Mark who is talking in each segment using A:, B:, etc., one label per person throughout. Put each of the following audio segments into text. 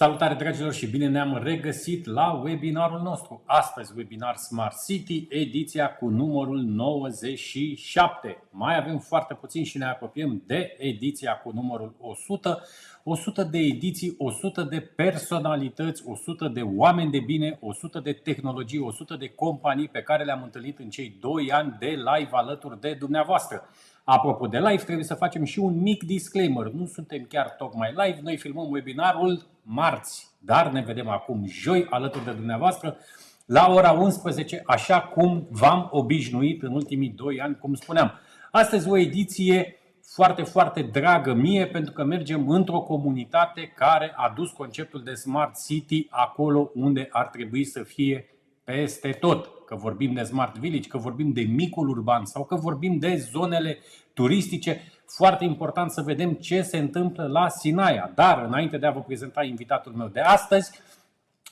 A: Salutare dragilor și bine ne-am regăsit la webinarul nostru. Astăzi webinar Smart City, ediția cu numărul 97. Mai avem foarte puțin și ne apropiem de ediția cu numărul 100. 100 de ediții, 100 de personalități, 100 de oameni de bine, 100 de tehnologii, 100 de companii pe care le-am întâlnit în cei 2 ani de live alături de dumneavoastră. Apropo de live, trebuie să facem și un mic disclaimer. Nu suntem chiar tocmai live, noi filmăm webinarul marți, dar ne vedem acum joi alături de dumneavoastră la ora 11, așa cum v-am obișnuit în ultimii 2 ani, cum spuneam. Astăzi o ediție foarte, foarte dragă mie pentru că mergem într-o comunitate care a dus conceptul de Smart City acolo unde ar trebui să fie peste tot. Că vorbim de Smart Village, că vorbim de micul urban sau că vorbim de zonele turistice. Foarte important să vedem ce se întâmplă la Sinaia. Dar înainte de a vă prezenta invitatul meu de astăzi,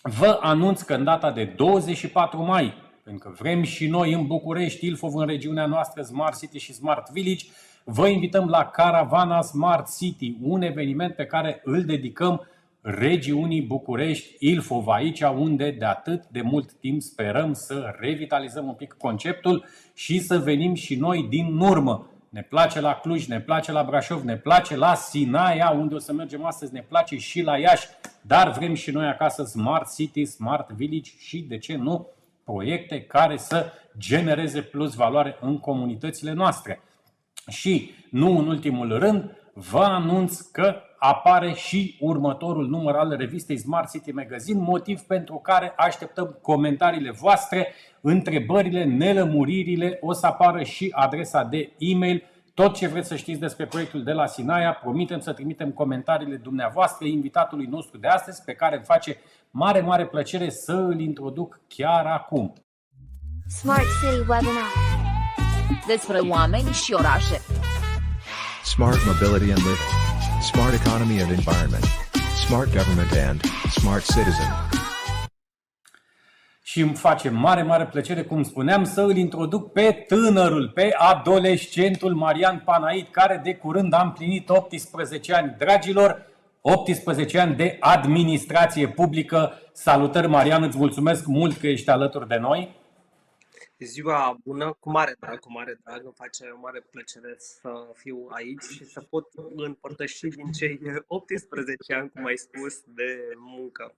A: vă anunț că în data de 24 mai, pentru că vrem și noi în București, Ilfov, în regiunea noastră, Smart City și Smart Village, vă invităm la Caravana Smart City, un eveniment pe care îl dedicăm regiunii București, Ilfov, aici unde de atât de mult timp sperăm să revitalizăm un pic conceptul și să venim și noi din urmă. Ne place la Cluj, ne place la Brașov, ne place la Sinaia, unde o să mergem astăzi, ne place și la Iași, dar vrem și noi acasă Smart City, Smart Village și, de ce nu, proiecte care să genereze plus valoare în comunitățile noastre. Și, nu în ultimul rând, vă anunț că apare și următorul număr al revistei Smart City Magazine, motiv pentru care așteptăm comentariile voastre, întrebările, nelămuririle, o să apară și adresa de e-mail, tot ce vreți să știți despre proiectul de la Sinaia, promitem să trimitem comentariile dumneavoastră invitatului nostru de astăzi, pe care îmi face mare, mare plăcere să îl introduc chiar acum.
B: Smart City Webinar.
C: despre oameni și orașe.
D: Smart Mobility and Living. Smart Economy and Environment. Smart Government and Smart Citizen.
A: Și îmi face mare, mare plăcere, cum spuneam, să îl introduc pe tânărul, pe adolescentul Marian Panait, care de curând a împlinit 18 ani. Dragilor, 18 ani de administrație publică. Salutări, Marian, îți mulțumesc mult că ești alături de noi.
E: Ziua bună, cu mare drag, cu mare drag, îmi face o mare plăcere să fiu aici și să pot împărtăși din cei 18 ani, cum ai spus, de muncă.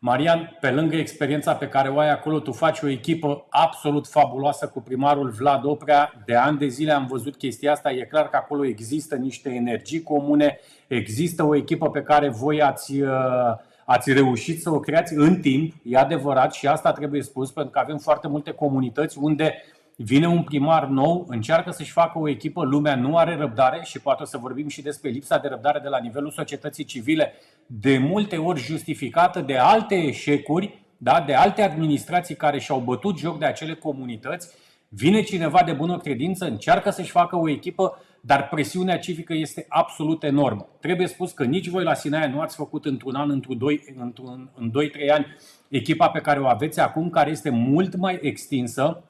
A: Marian, pe lângă experiența pe care o ai acolo, tu faci o echipă absolut fabuloasă cu primarul Vlad Oprea. De ani de zile am văzut chestia asta. E clar că acolo există niște energii comune, există o echipă pe care voi ați, uh, ați reușit să o creați în timp, e adevărat și asta trebuie spus, pentru că avem foarte multe comunități unde vine un primar nou, încearcă să-și facă o echipă, lumea nu are răbdare și poate o să vorbim și despre lipsa de răbdare de la nivelul societății civile, de multe ori justificată de alte eșecuri, da, de alte administrații care și-au bătut joc de acele comunități. Vine cineva de bună credință, încearcă să-și facă o echipă, dar presiunea civică este absolut enormă. Trebuie spus că nici voi la Sinaia nu ați făcut într-un an, într-un doi, într-un, în 2-3 ani echipa pe care o aveți acum, care este mult mai extinsă,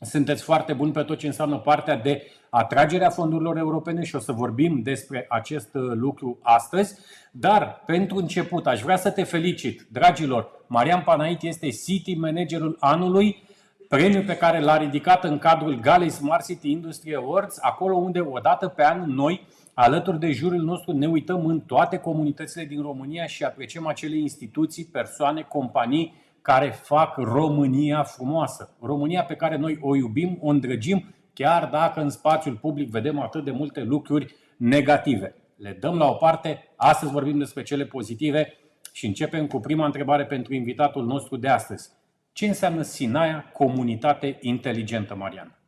A: sunteți foarte buni pe tot ce înseamnă partea de atragerea fondurilor europene și o să vorbim despre acest uh, lucru astăzi. Dar, pentru început, aș vrea să te felicit, dragilor. Marian Panait este City Managerul anului, premiu pe care l-a ridicat în cadrul Galei Smart City Industry Awards, acolo unde odată pe an noi, alături de jurul nostru, ne uităm în toate comunitățile din România și apreciem acele instituții, persoane, companii care fac România frumoasă. România pe care noi o iubim, o îndrăgim, chiar dacă în spațiul public vedem atât de multe lucruri negative. Le dăm la o parte, astăzi vorbim despre cele pozitive și începem cu prima întrebare pentru invitatul nostru de astăzi. Ce înseamnă Sinaia comunitate inteligentă, Marian?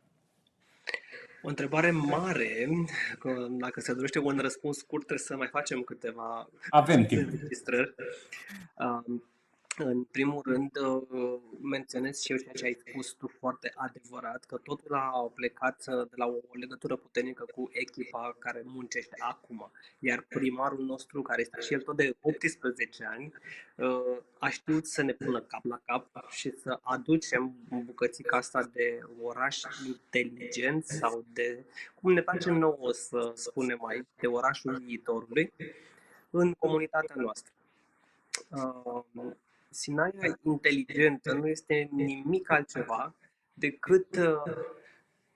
E: O întrebare mare, că dacă se dorește un răspuns scurt, trebuie să mai facem câteva
A: Avem timp.
E: înregistrări. Um, În primul rând, uh, menționez și eu ceea ce ai spus tu foarte adevărat, că totul a plecat uh, de la o legătură puternică cu echipa care muncește acum. Iar primarul nostru, care este și el tot de 18 ani, uh, a știut să ne pună cap la cap și să aducem bucățica asta de oraș inteligent sau de, cum ne place nouă să spunem aici, de orașul viitorului în comunitatea noastră. Uh, Sinaia inteligentă nu este nimic altceva decât uh,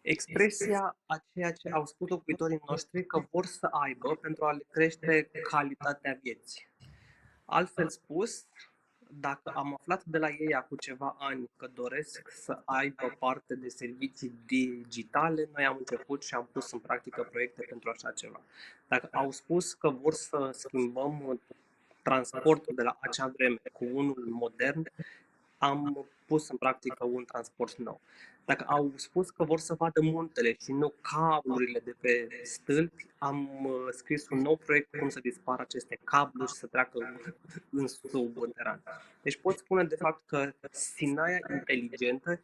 E: expresia a ceea ce au spus locuitorii noștri că vor să aibă pentru a le crește calitatea vieții. Altfel spus, dacă am aflat de la ei acum ceva ani că doresc să aibă parte de servicii digitale, noi am început și am pus în practică proiecte pentru așa ceva. Dacă au spus că vor să schimbăm transportul de la acea vreme cu unul modern, am pus în practică un transport nou. Dacă au spus că vor să vadă muntele și nu cablurile de pe stâlpi, am uh, scris un nou proiect cum să dispară aceste cabluri și să treacă în subteran. Deci pot spune de fapt că Sinaia inteligentă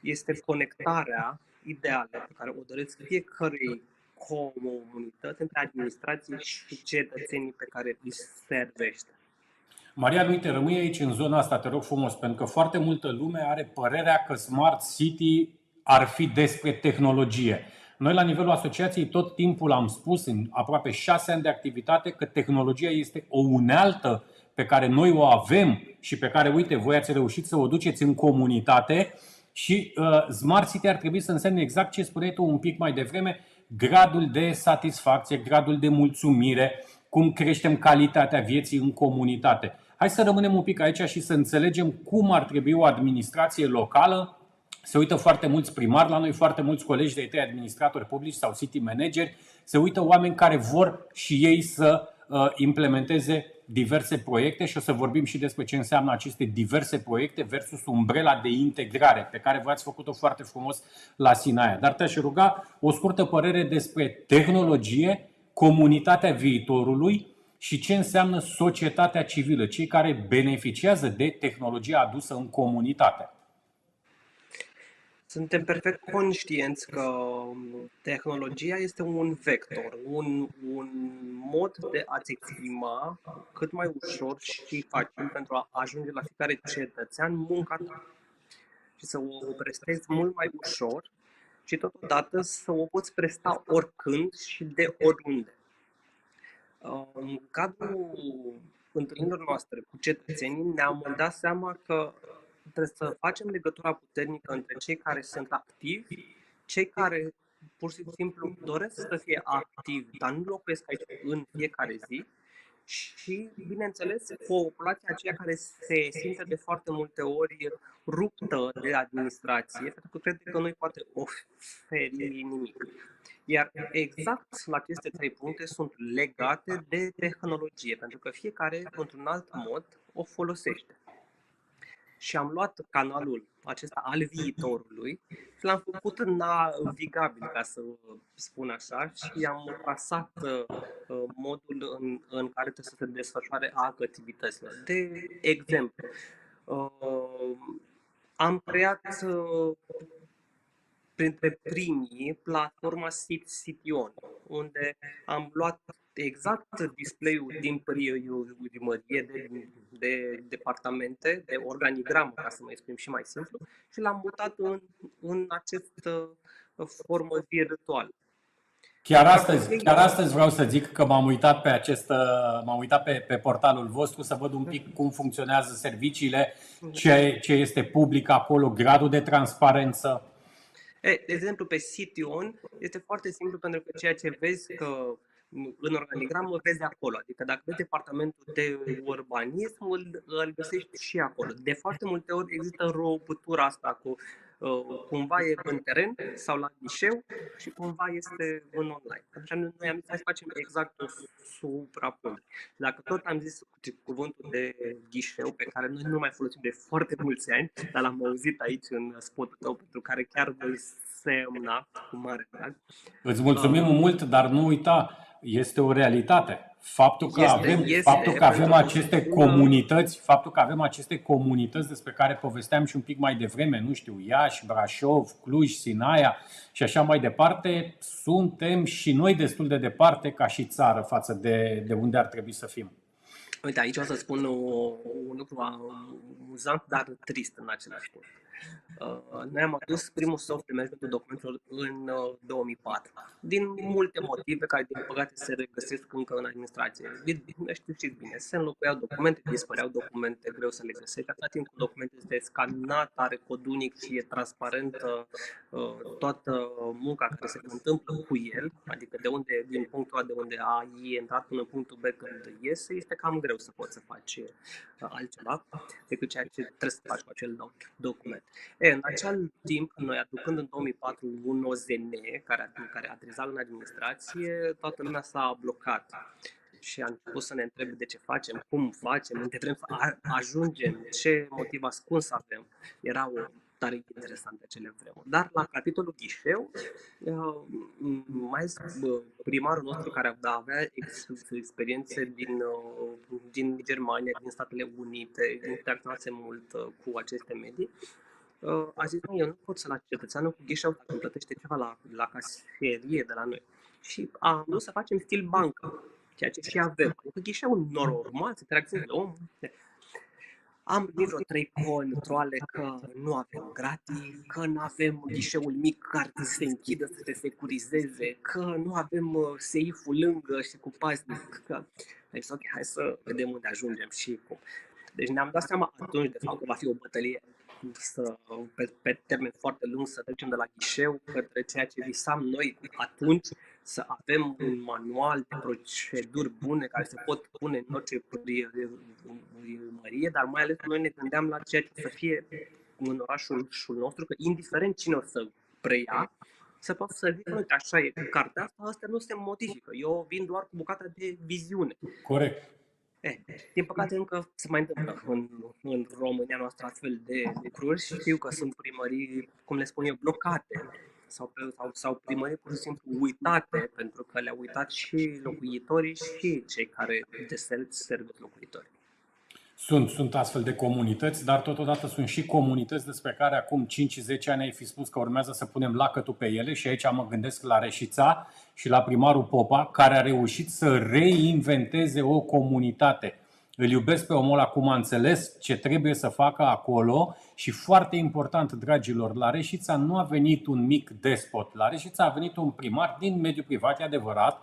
E: este conectarea ideală pe care o doresc fiecărui comunități între administrație și cetățenii pe care îi servește.
A: Maria, uite, rămâi aici în zona asta, te rog frumos, pentru că foarte multă lume are părerea că Smart City ar fi despre tehnologie. Noi, la nivelul asociației, tot timpul am spus, în aproape șase ani de activitate, că tehnologia este o unealtă pe care noi o avem și pe care, uite, voi ați reușit să o duceți în comunitate și uh, Smart City ar trebui să însemne exact ce spuneai tu un pic mai devreme, gradul de satisfacție, gradul de mulțumire, cum creștem calitatea vieții în comunitate. Hai să rămânem un pic aici și să înțelegem cum ar trebui o administrație locală. Se uită foarte mulți primari la noi, foarte mulți colegi de tăi administratori publici sau city manageri. Se uită oameni care vor și ei să uh, implementeze diverse proiecte și o să vorbim și despre ce înseamnă aceste diverse proiecte versus umbrela de integrare pe care v-ați făcut-o foarte frumos la Sinaia. Dar te-aș ruga o scurtă părere despre tehnologie, comunitatea viitorului și ce înseamnă societatea civilă, cei care beneficiază de tehnologia adusă în comunitate.
E: Suntem perfect conștienți că tehnologia este un vector, un, un mod de a-ți exprima cât mai ușor și facil pentru a ajunge la fiecare cetățean munca ta și să o prestezi mult mai ușor și totodată să o poți presta oricând și de oriunde. În cadrul întâlnirilor noastre cu cetățenii ne-am dat seama că trebuie să facem legătura puternică între cei care sunt activi, cei care pur și simplu doresc să fie activi, dar nu locuiesc aici în fiecare zi, și, bineînțeles, populația aceea care se simte de foarte multe ori ruptă de administrație, pentru că crede că nu îi poate oferi nimic. Iar exact la aceste trei puncte sunt legate de tehnologie, pentru că fiecare, într-un alt mod, o folosește și am luat canalul acesta al viitorului și l-am făcut navigabil, ca să spun așa, și am trasat uh, modul în, în care trebuie să se desfășoare activitățile. De exemplu, uh, am creat uh, printre primii platforma Cition, unde am luat exact display-ul din primărie, de, de departamente, de organigramă, ca să mă exprim și mai simplu, și l-am mutat în, în această formă virtuală.
A: Chiar astăzi, chiar astăzi vreau să zic că m-am uitat pe acest, m-am uitat pe, pe portalul vostru să văd un pic cum funcționează serviciile, ce, ce este public acolo, gradul de transparență.
E: E, de exemplu, pe Cition este foarte simplu pentru că ceea ce vezi că în organigramă vezi acolo. Adică dacă vezi departamentul de urbanism, îl, îl găsești și acolo. De foarte multe ori există ruptura asta cu uh, cumva e în teren sau la ghișeu și cumva este în online. Atunci noi am zis să facem exact o suprapunere. Dacă tot am zis cuvântul de ghișeu, pe care noi nu mai folosim de foarte mulți ani, dar l-am auzit aici în spotul tău, pentru care chiar voi semnat cu mare drag.
A: Îți mulțumim mult, dar nu uita, este o realitate. Faptul că
E: Este-
A: avem,
E: este,
A: faptul că avem
E: pentru că
A: aceste
E: sună-
A: comunități, faptul că avem aceste comunități despre care povesteam și un pic mai devreme, nu știu, Iași, Brașov, Cluj, Sinaia și așa mai departe, suntem și noi destul de departe ca și țară față de, de unde ar trebui să fim.
E: Uite, aici o să spun o, un lucru amuzant, dar trist în același timp. Uh, Noi am adus primul soft de management documentelor în uh, 2004, din multe motive care, din păcate, se regăsesc încă în administrație. Bine, Știți bine, se înlocuiau documente, dispăreau documente, greu să le găsești. Atâta timp cât documentul este scanat, are cod unic și e transparentă uh, toată munca care se întâmplă cu el, adică de unde, din punctul A de unde A e intrat până în punctul B când iese, este cam greu să poți să faci uh, altceva decât ceea ce trebuie să faci cu acel doc- document. E, în acel timp, noi aducând în 2004 un OZN care, a- care a aterizat în administrație, toată lumea s-a blocat și a început să ne întrebe de ce facem, cum facem, unde vrem să a- ajungem, ce motiv ascuns avem. Era o tare interesante acele vremuri. Dar la capitolul ghișeu, uh, mai ales uh, primarul nostru care avea ex- experiențe din, uh, din Germania, din Statele Unite, interacționase mult uh, cu aceste medii, uh, aș zis, "Nu, eu nu pot să la cetățeanul cu ghișeu dacă îmi plătește ceva la, la caserie de la noi. Și am vrut să facem stil bancă, ceea ce și avem. Adică ghișeul normal, să interacționezi de om. Am primit vreo trei controle că nu avem gratis, că nu avem ghișeul mic care să se închidă, să se securizeze, că nu avem uh, seiful lângă și cu paznic. Că... Am zis, ok, hai să vedem unde ajungem și cum. Deci ne-am dat seama atunci de fapt că va fi o bătălie să, pe, pe termen foarte lung să trecem de la ghișeu către ceea ce visam noi atunci, să avem un manual de proceduri bune care se pot pune în orice primărie, dar mai ales noi ne gândeam la ceea ce să fie în orașul nostru, că indiferent cine o să preia, să poată să zică, uite, așa e, cu cartea asta, asta nu se modifică. Eu vin doar cu bucata de viziune.
A: Corect.
E: Eh, din păcate încă se mai întâmplă în, în România noastră astfel de lucruri și știu că sunt primării, cum le spun eu, blocate sau, pe- sau, sau primării pur și simplu uitate pentru că le-au uitat și locuitorii și cei care desel servesc locuitorii.
A: Sunt, sunt astfel de comunități, dar totodată sunt și comunități despre care acum 5-10 ani ai fi spus că urmează să punem lacătul pe ele și aici mă gândesc la Reșița și la primarul Popa, care a reușit să reinventeze o comunitate. Îl iubesc pe omul ăla cum a înțeles ce trebuie să facă acolo și foarte important, dragilor, la Reșița nu a venit un mic despot. La Reșița a venit un primar din mediul privat, e adevărat,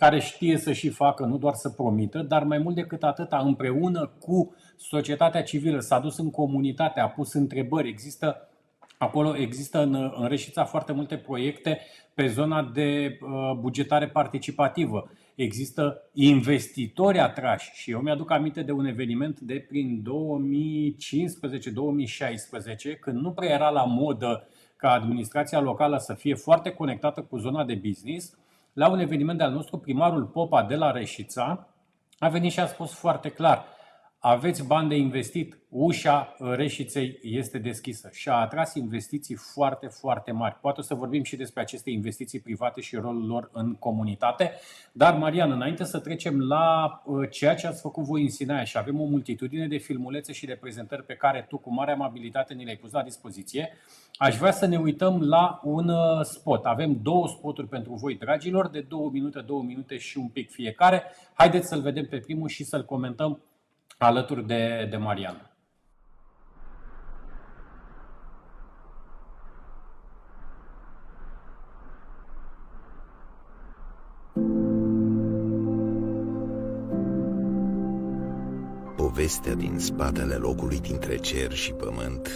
A: care știe să și facă, nu doar să promită, dar mai mult decât atâta, împreună cu societatea civilă, s-a dus în comunitate, a pus întrebări. Există Acolo există în, în Reșița foarte multe proiecte pe zona de uh, bugetare participativă. Există investitori atrași și eu mi-aduc aminte de un eveniment de prin 2015-2016, când nu prea era la modă ca administrația locală să fie foarte conectată cu zona de business. La un eveniment de al nostru, primarul Popa de la Reșița a venit și a spus foarte clar aveți bani de investit, ușa Reșiței este deschisă și a atras investiții foarte, foarte mari. Poate o să vorbim și despre aceste investiții private și rolul lor în comunitate. Dar, Marian, înainte să trecem la uh, ceea ce ați făcut voi în Sinaia și avem o multitudine de filmulețe și de prezentări pe care tu cu mare amabilitate ni le-ai pus la dispoziție, aș vrea să ne uităm la un uh, spot. Avem două spoturi pentru voi, dragilor, de două minute, două minute și un pic fiecare. Haideți să-l vedem pe primul și să-l comentăm alături de, de Marian.
F: Povestea din spatele locului dintre cer și pământ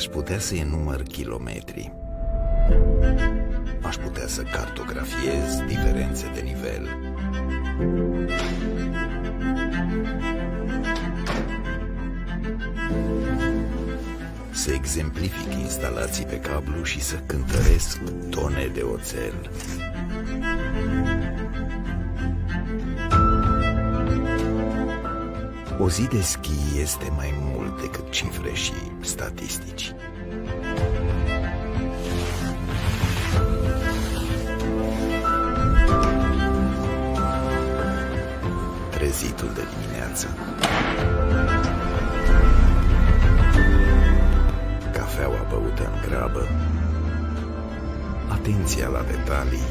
F: Aș putea să enumăr kilometri. Aș putea să cartografiez diferențe de nivel. Să exemplific instalații pe cablu și să cântăresc tone de oțel. O zi de schi este mai mult decât cifre și statistici. Trezitul de dimineață. Cafeaua băută în grabă. Atenția la detalii.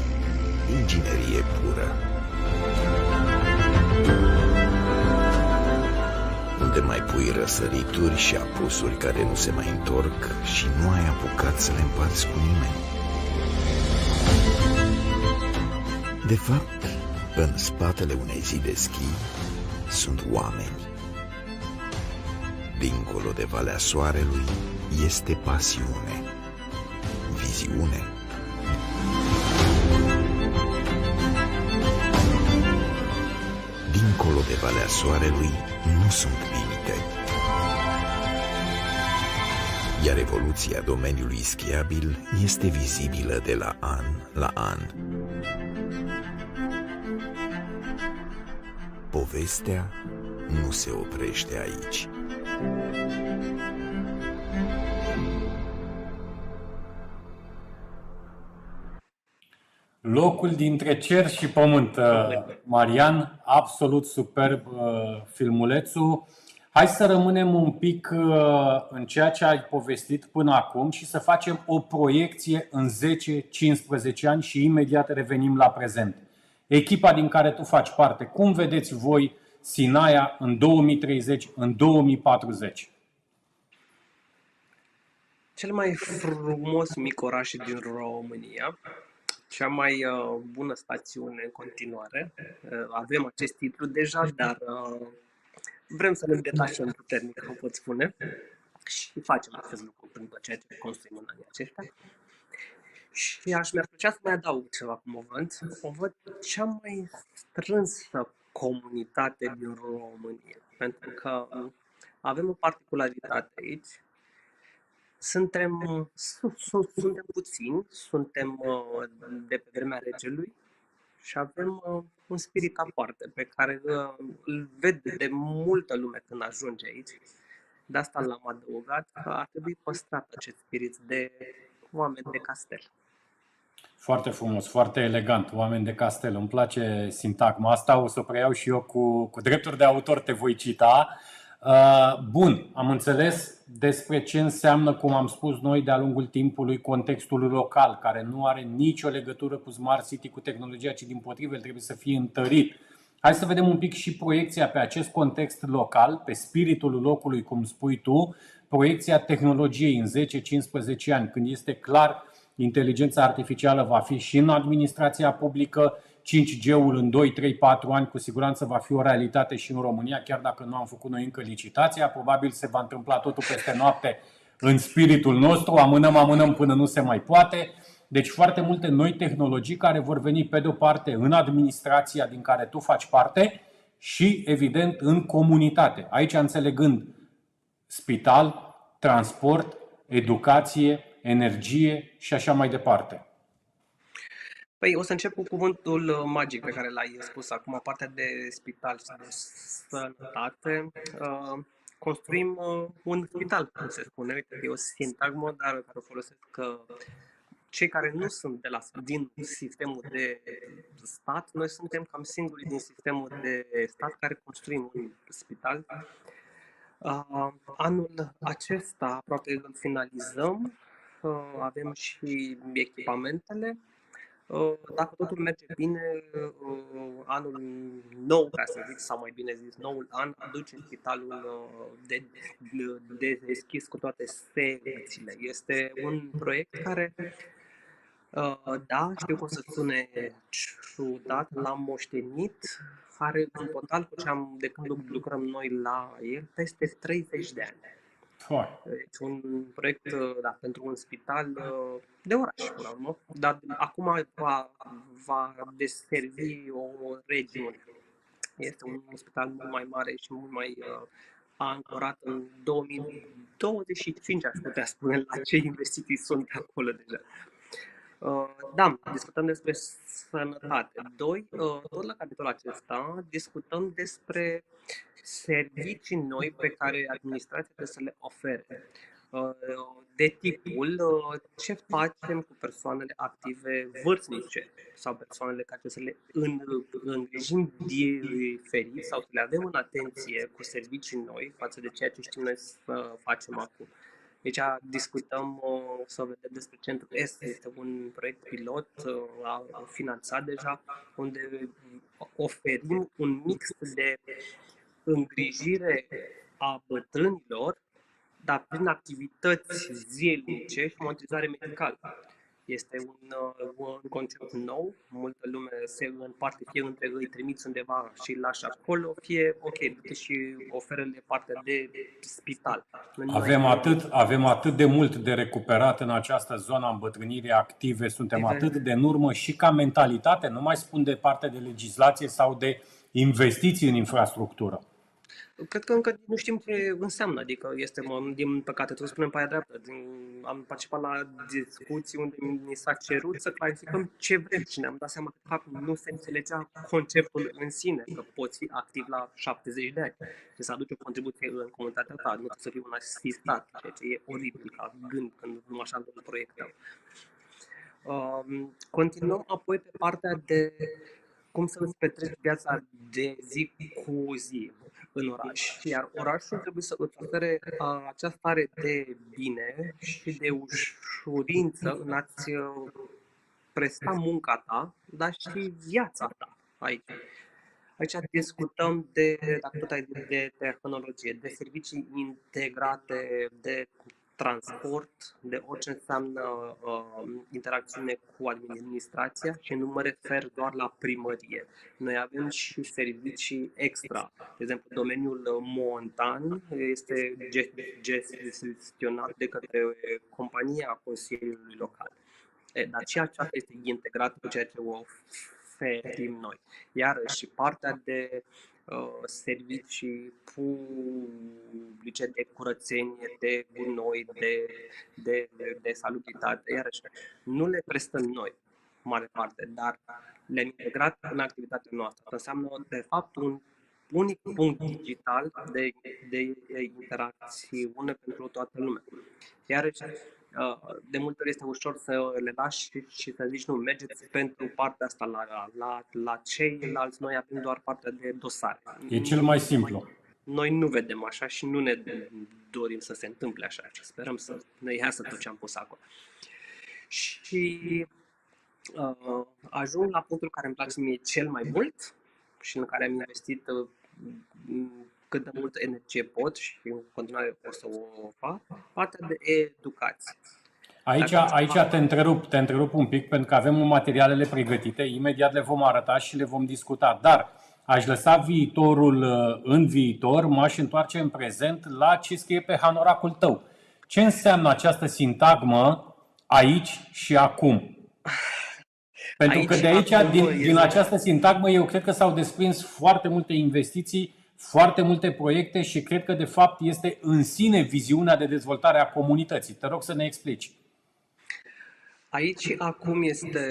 F: Inginerie pură. Unde mai pui răsărituri și apusuri care nu se mai întorc și nu ai apucat să le împarți cu nimeni. De fapt, în spatele unei zi de schi sunt oameni. Dincolo de Valea Soarelui este pasiune, viziune. Dincolo de Valea Soarelui nu sunt limite. Iar evoluția domeniului schiabil este vizibilă de la an la an. Povestea nu se oprește aici.
A: Locul dintre cer și pământ, uh, Marian, absolut superb uh, filmulețul. Hai să rămânem un pic uh, în ceea ce ai povestit până acum și să facem o proiecție în 10-15 ani și imediat revenim la prezent. Echipa din care tu faci parte, cum vedeți voi Sinaia în 2030, în 2040?
E: Cel mai frumos mic oraș din România, cea mai uh, bună stațiune în continuare. Uh, avem acest titlu deja, dar uh, vrem să ne detașăm puternic, cum pot spune, și facem acest lucru prin tot ceea ce construim în anii aceștia. Și aș mi-ar plăcea să mai adaug ceva cum o văd. O văd cea mai strânsă comunitate din România. Pentru că um, avem o particularitate aici, suntem, su- su- suntem puțini, suntem uh, de pe vremea regelui și avem uh, un spirit aparte pe care uh, îl vede de multă lume când ajunge aici. De asta l-am adăugat că ar trebui păstrat acest spirit de oameni de castel.
A: Foarte frumos, foarte elegant, oameni de castel. Îmi place sintagma asta, o să o preiau și eu cu, cu drepturi de autor, te voi cita. Uh, bun, am înțeles despre ce înseamnă, cum am spus noi, de-a lungul timpului, contextul local, care nu are nicio legătură cu Smart City, cu tehnologia, ci din potrivă, el trebuie să fie întărit. Hai să vedem un pic și proiecția pe acest context local, pe spiritul locului, cum spui tu, proiecția tehnologiei în 10-15 ani, când este clar inteligența artificială va fi și în administrația publică, 5G-ul în 2, 3, 4 ani cu siguranță va fi o realitate și în România, chiar dacă nu am făcut noi încă licitația, probabil se va întâmpla totul peste noapte în spiritul nostru, amânăm, amânăm până nu se mai poate. Deci foarte multe noi tehnologii care vor veni pe de-o parte în administrația din care tu faci parte și evident în comunitate. Aici înțelegând spital, transport, educație, energie și așa mai departe.
E: Păi o să încep cu cuvântul uh, magic pe care l-ai spus acum, partea de spital și de sănătate. Uh, construim uh, un spital, cum se spune. Uite, e o sintagmă, dar care o folosesc că cei care nu sunt de la, din sistemul de stat, noi suntem cam singurii din sistemul de stat care construim un spital. Anul acesta aproape îl finalizăm, avem și echipamentele Uh, dacă totul merge bine, uh, anul nou, ca să zic, sau mai bine zis, noul an, aduce spitalul uh, de, de deschis cu toate secțiile. Este un proiect care, da, știu că o să sune ciudat, l-am moștenit, are în total, cu ce am, de când lucrăm noi la el, peste 30 de ani. Deci un proiect da, pentru un spital de oraș, până la urmă, dar acum va, va deservi o regiune. Este un spital mult mai mare și mult mai uh, ancorat în 2025, aș putea spune, la ce investiții sunt acolo deja. Uh, da, discutăm despre sănătate. Doi, uh, tot la capitolul acesta, discutăm despre servicii noi pe care administrația trebuie să le ofere. Uh, de tipul ce facem cu persoanele active vârstnice sau persoanele care trebuie să le îngrijim diferit sau să le avem în atenție cu servicii noi față de ceea ce știm noi să facem acum. Deci discutăm, să vedem despre Centrul Est, este un proiect pilot finanțat deja, unde oferim un mix de îngrijire a bătrânilor, dar prin activități zilnice și monitorizare medicală. Este un, uh, un concept nou, multă lume se împarte, fie între îi trimiți undeva și îl lași acolo, fie, ok, du și oferă-le partea de spital.
A: Avem atât, avem atât de mult de recuperat în această zonă a îmbătrânirii active, suntem atât de în urmă și ca mentalitate, nu mai spun de parte de legislație sau de investiții în infrastructură.
E: Cred că încă nu știm ce înseamnă, adică este, mă, din păcate, trebuie să spunem pe aia dreaptă. Din, am participat la discuții unde mi s-a cerut să clarificăm ce vrem și ne-am dat seama că, de fapt, nu se înțelegea conceptul în sine, că poți fi activ la 70 de ani și să aduci o contribuție în comunitatea ta, nu să fii un asistat, ceea ce e oribil ca gând când nu așa îl proiectăm. Um, continuăm apoi pe partea de cum să îți petreci viața de zi cu zi în oraș. Iar orașul trebuie să îți ofere această stare de bine și de ușurință în a-ți presta munca ta, dar și viața ta aici. Aici discutăm de, dacă tot ai de, de tehnologie, de servicii integrate, de transport, de orice înseamnă uh, interacțiune cu administrația și nu mă refer doar la primărie. Noi avem și servicii extra. De exemplu, domeniul montan este gestionat de către compania Consiliului Local. E, dar și aceasta este integrată cu ceea ce o oferim noi. Iarăși, partea de Uh, servicii publice de curățenie, de gunoi, de, de, de salubritate, iarăși nu le prestăm noi, mare parte, dar le-am integrat în activitatea noastră. Asta înseamnă, de fapt, un unic punct digital de, de interacțiune pentru toată lumea. Iarăși, de multe ori este ușor să le lași și să zici nu, mergeți pentru partea asta la, la, la ceilalți, noi avem doar partea de dosare.
A: E cel mai simplu.
E: Noi nu vedem așa și nu ne dorim să se întâmple așa și sperăm să ne iasă tot ce am pus acolo. Și uh, ajung la punctul care îmi place mie cel mai mult și în care am investit uh, cât de multă energie pot și în continuare o să o fac, partea de educație.
A: Aici, aici te, întrerup, te întrerup un pic pentru că avem materialele pregătite, imediat le vom arăta și le vom discuta, dar aș lăsa viitorul uh, în viitor, m-aș întoarce în prezent la ce scrie pe hanoracul tău. Ce înseamnă această sintagmă aici și acum? Pentru aici, că de aici, din, din această sintagmă, eu cred că s-au desprins foarte multe investiții foarte multe proiecte și cred că de fapt este în sine viziunea de dezvoltare a comunității. Te rog să ne explici.
E: Aici acum este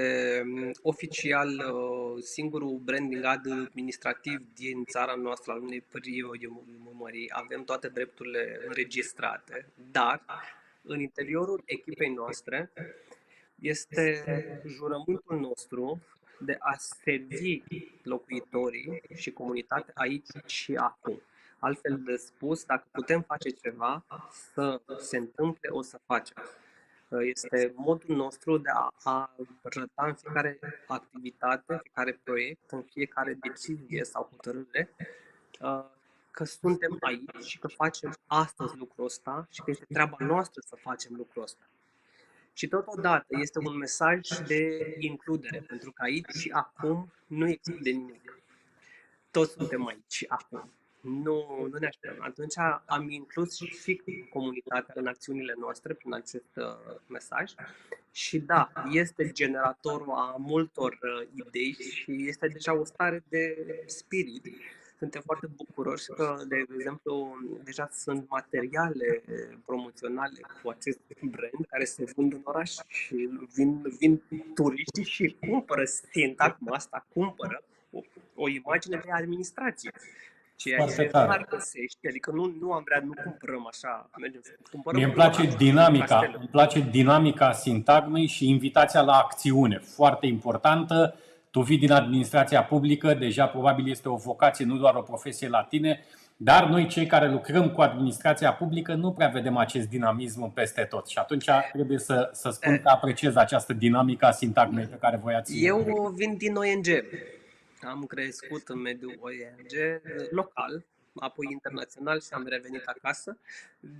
E: mm, oficial uh, singurul branding administrativ din țara noastră al unei primării. Avem toate drepturile înregistrate, dar în interiorul echipei noastre este jurământul nostru de a servi locuitorii și comunitatea aici și acum. Altfel de spus, dacă putem face ceva să se întâmple, o să facem. Este modul nostru de a arăta în fiecare activitate, în fiecare proiect, în fiecare decizie sau hotărâre că suntem aici și că facem astăzi lucrul ăsta și că este treaba noastră să facem lucrul ăsta. Și totodată este un mesaj de includere, pentru că aici și acum nu exclude nimic. Toți suntem aici și acum. Nu, nu ne așteptăm. Atunci am inclus și comunitatea în acțiunile noastre prin acest uh, mesaj. Și da, este generatorul a multor uh, idei și este deja o stare de spirit suntem foarte bucuroși că, de exemplu, deja sunt materiale promoționale cu acest brand care se vând în oraș și vin, vin turiștii și cumpără sintagma asta, cumpără o, o imagine de administrație. Ceea
A: Foarte
E: ce
A: tare.
E: rar găsești, adică nu, nu am vrea, nu cumpărăm așa, mergem să cumpărăm.
A: Mie îmi place
E: oraș,
A: dinamica,
E: castelul.
A: îmi place dinamica sintagmei și invitația la acțiune, foarte importantă. Tu vii din administrația publică, deja probabil este o vocație, nu doar o profesie la tine, dar noi cei care lucrăm cu administrația publică nu prea vedem acest dinamism peste tot și atunci trebuie să, să spun că apreciez această dinamică a sintagmei pe care voiați.
E: Eu vin din ONG. Am crescut în mediul ONG local, apoi internațional și am revenit acasă,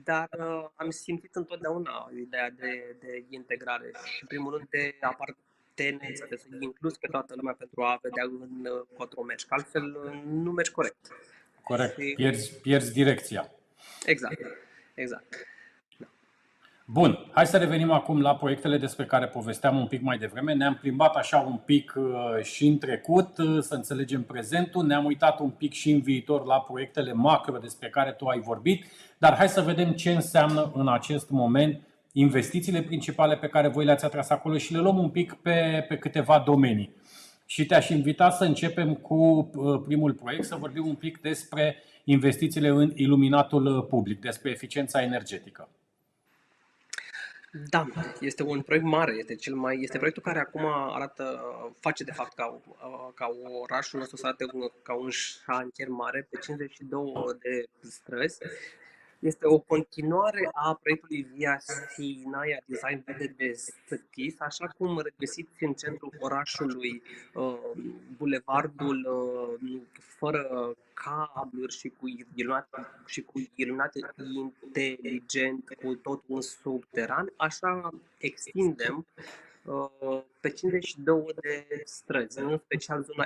E: dar uh, am simțit întotdeauna ideea de, de integrare și, în primul rând, de apartenență, de să inclus pe toată lumea pentru a vedea în uh, cotro mergi, că altfel uh, nu mergi corect.
A: Corect,
E: Și-
A: pierzi, pierzi direcția.
E: Exact, exact.
A: Bun, hai să revenim acum la proiectele despre care povesteam un pic mai devreme. Ne-am plimbat așa un pic uh, și în trecut, uh, să înțelegem prezentul, ne-am uitat un pic și în viitor la proiectele macro despre care tu ai vorbit, dar hai să vedem ce înseamnă în acest moment investițiile principale pe care voi le-ați atras acolo și le luăm un pic pe, pe câteva domenii. Și te-aș invita să începem cu uh, primul proiect, să vorbim un pic despre investițiile în iluminatul uh, public, despre eficiența energetică.
E: Da, este un proiect mare, este cel mai este proiectul care acum arată face de fapt ca ca orașul nostru să arate un- ca un șantier mare pe 52 de străzi. Este o continuare a proiectului Via Sinaia Design Vede de Stătis, așa cum regăsiți în centrul orașului uh, bulevardul uh, fără cabluri și cu iluminat, și cu iluminat inteligent, cu tot un subteran, așa extindem uh, pe 52 de străzi, în special zona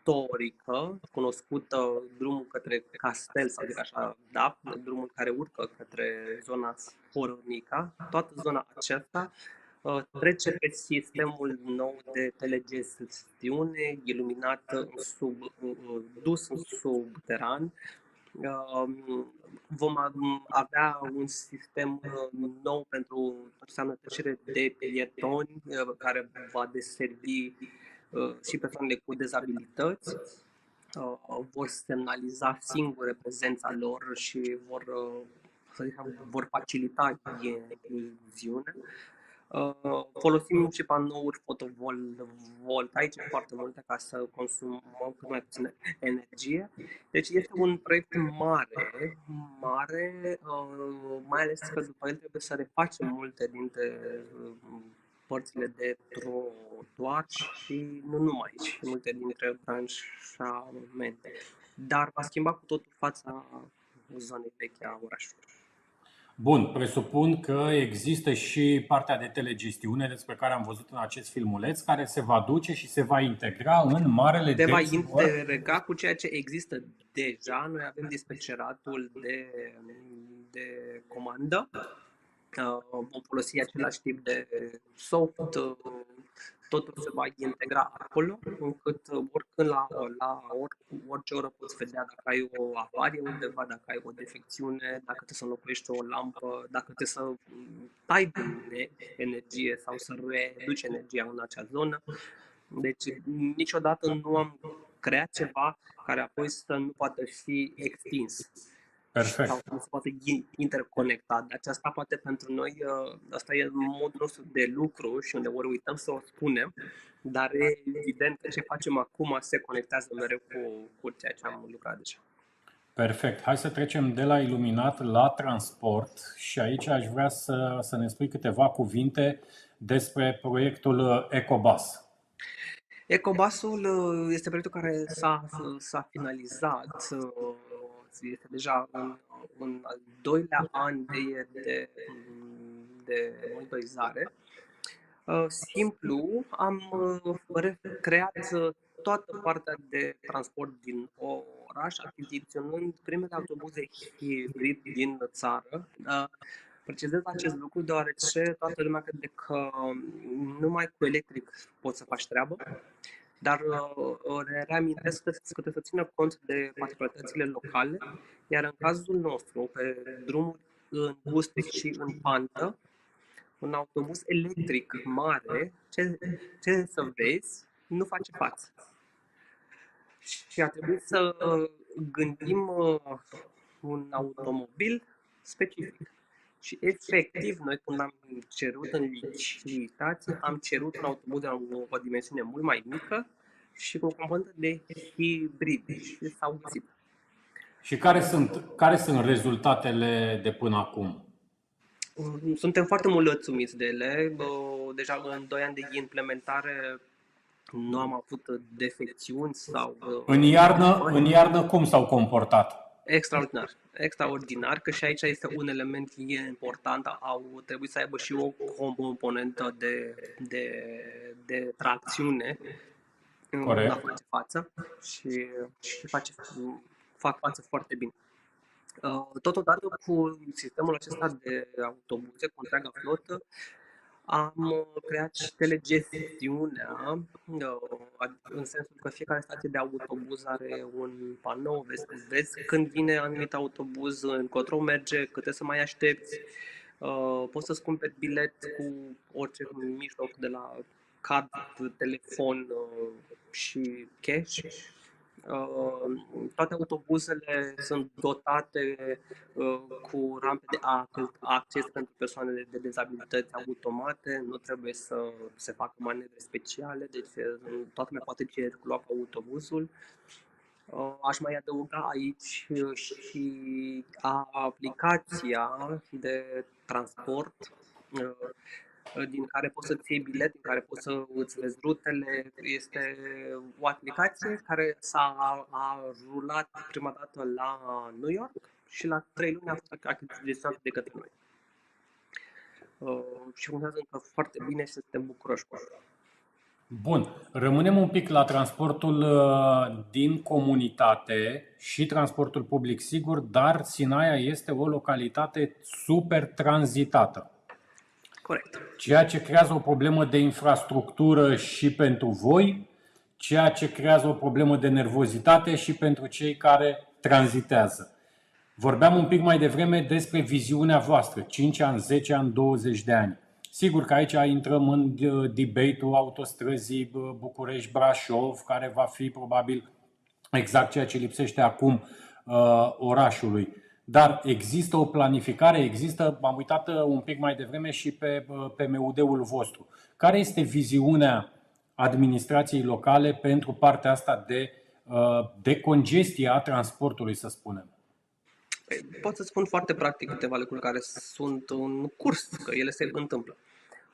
E: istorică, cunoscută drumul către Castel, sau zic așa, da, drumul care urcă către zona Spornica, toată zona aceasta uh, trece pe sistemul nou de telegestiune, iluminat în sub, uh, dus în subteran, Um, vom am- avea un sistem uh, nou pentru tot ce înseamnă trecere de pietoni uh, care va deservi uh, și persoanele cu dezabilități. Uh, Vor semnaliza singure prezența lor și vor, uh, să zic, așa, vor facilita incluziunea. Uh, Folosim și panouri fotovoltaice foarte multe ca să consumăm cât mai puțină energie. Deci este un proiect mare, mare, uh, mai ales că după el trebuie să refacem multe dintre uh, părțile de trotuar și nu numai, și multe dintre branșamente. Dar va schimba cu totul fața zonei vechi a orașului.
A: Bun, presupun că există și partea de telegestiune despre care am văzut în acest filmuleț, care se va duce și se va integra în marele
E: Te va
A: dashboard.
E: integra cu ceea ce există deja. Noi avem dispeceratul de, de comandă. Uh, Vom folosi același tip de soft. uh, Totul se va integra acolo, încât uh, oricând la, la or, orice oră poți vedea dacă ai o avarie undeva, dacă ai o defecțiune, dacă trebuie să înlocuiești o lampă, dacă trebuie să mm, tai din e- energie sau să reduci energia în acea zonă. Deci niciodată nu am creat ceva care apoi să nu poată fi extins
A: Perfect.
E: sau să nu se poată in- interconecta. De aceasta poate pentru noi, uh, asta e modul nostru de lucru și unde ori uităm să o spunem, dar e evident că ce facem acum se conectează mereu cu, cu ceea ce am lucrat deja.
A: Perfect. Hai să trecem de la iluminat la transport și aici aș vrea să, să ne spui câteva cuvinte despre proiectul uh, Ecobus.
E: Ecobasul uh, este proiectul care s-a, s-a finalizat, uh, este deja în, în al doilea an de, de, de monitorizare. Uh, Simplu, am uh, creat uh, toată partea de transport din oraș, achiziționând primele autobuze hibrid din țară. Uh, Precizez acest lucru deoarece toată lumea crede că numai cu electric poți să faci treabă dar uh, ne reamintesc că, că trebuie să țină cont de particularitățile locale, iar în cazul nostru, pe drumuri înguste și în pantă, un autobuz electric mare, ce, ce să vezi, nu face față. Și a trebuit să gândim uh, un automobil specific. Și efectiv, noi când am cerut în licitație, am cerut un autobuz de o, o dimensiune mult mai mică și cu o componentă de hibrid și s-au găsit.
A: Și care sunt, care sunt rezultatele de până acum?
E: Suntem foarte mulțumiți de ele. Deja în 2 ani de implementare nu am avut defecțiuni sau...
A: În iarnă, în iarnă cum s-au comportat?
E: Extraordinar. Extraordinar, că și aici este un element important. Au trebuit să aibă și o componentă de, de, de tracțiune
A: Corect.
E: la face față și, și face, fac față foarte bine. Totodată cu sistemul acesta de autobuze, cu întreaga flotă, am uh, creat și telegestiunea, uh, în sensul că fiecare stație de autobuz are un panou, vezi, vezi. Când vine anumit autobuz, încotro merge, câte să mai aștepți, uh, poți să-ți cumperi bilet cu orice mijloc de la card, telefon și cash. Uh, toate autobuzele sunt dotate uh, cu rampe de acces pentru persoanele de dezabilități automate, nu trebuie să se facă manevre speciale, deci uh, toată lumea poate circula cu autobuzul. Aș mai adăuga aici și aplicația de transport din care poți să-ți iei bilet, din care poți să îți vezi rutele. Este o aplicație care s-a a rulat prima dată la New York și la trei luni a fost achiziționată de către noi. Uh, și funcționează încă foarte bine și suntem bucuroși cu asta.
A: Bun. Rămânem un pic la transportul uh, din comunitate și transportul public sigur, dar Sinaia este o localitate super tranzitată.
E: Corect.
A: Ceea ce creează o problemă de infrastructură și pentru voi, ceea ce creează o problemă de nervozitate și pentru cei care tranzitează. Vorbeam un pic mai devreme despre viziunea voastră, 5 ani, 10 ani, 20 de ani. Sigur că aici intrăm în uh, debate-ul autostrăzii uh, București-Brașov, care va fi probabil exact ceea ce lipsește acum uh, orașului. Dar există o planificare, există, m-am uitat uh, un pic mai devreme și pe uh, PMUD-ul vostru. Care este viziunea administrației locale pentru partea asta de, uh, de congestie a transportului, să spunem?
E: Pot să spun foarte practic câteva lucruri care sunt în curs, că ele se întâmplă.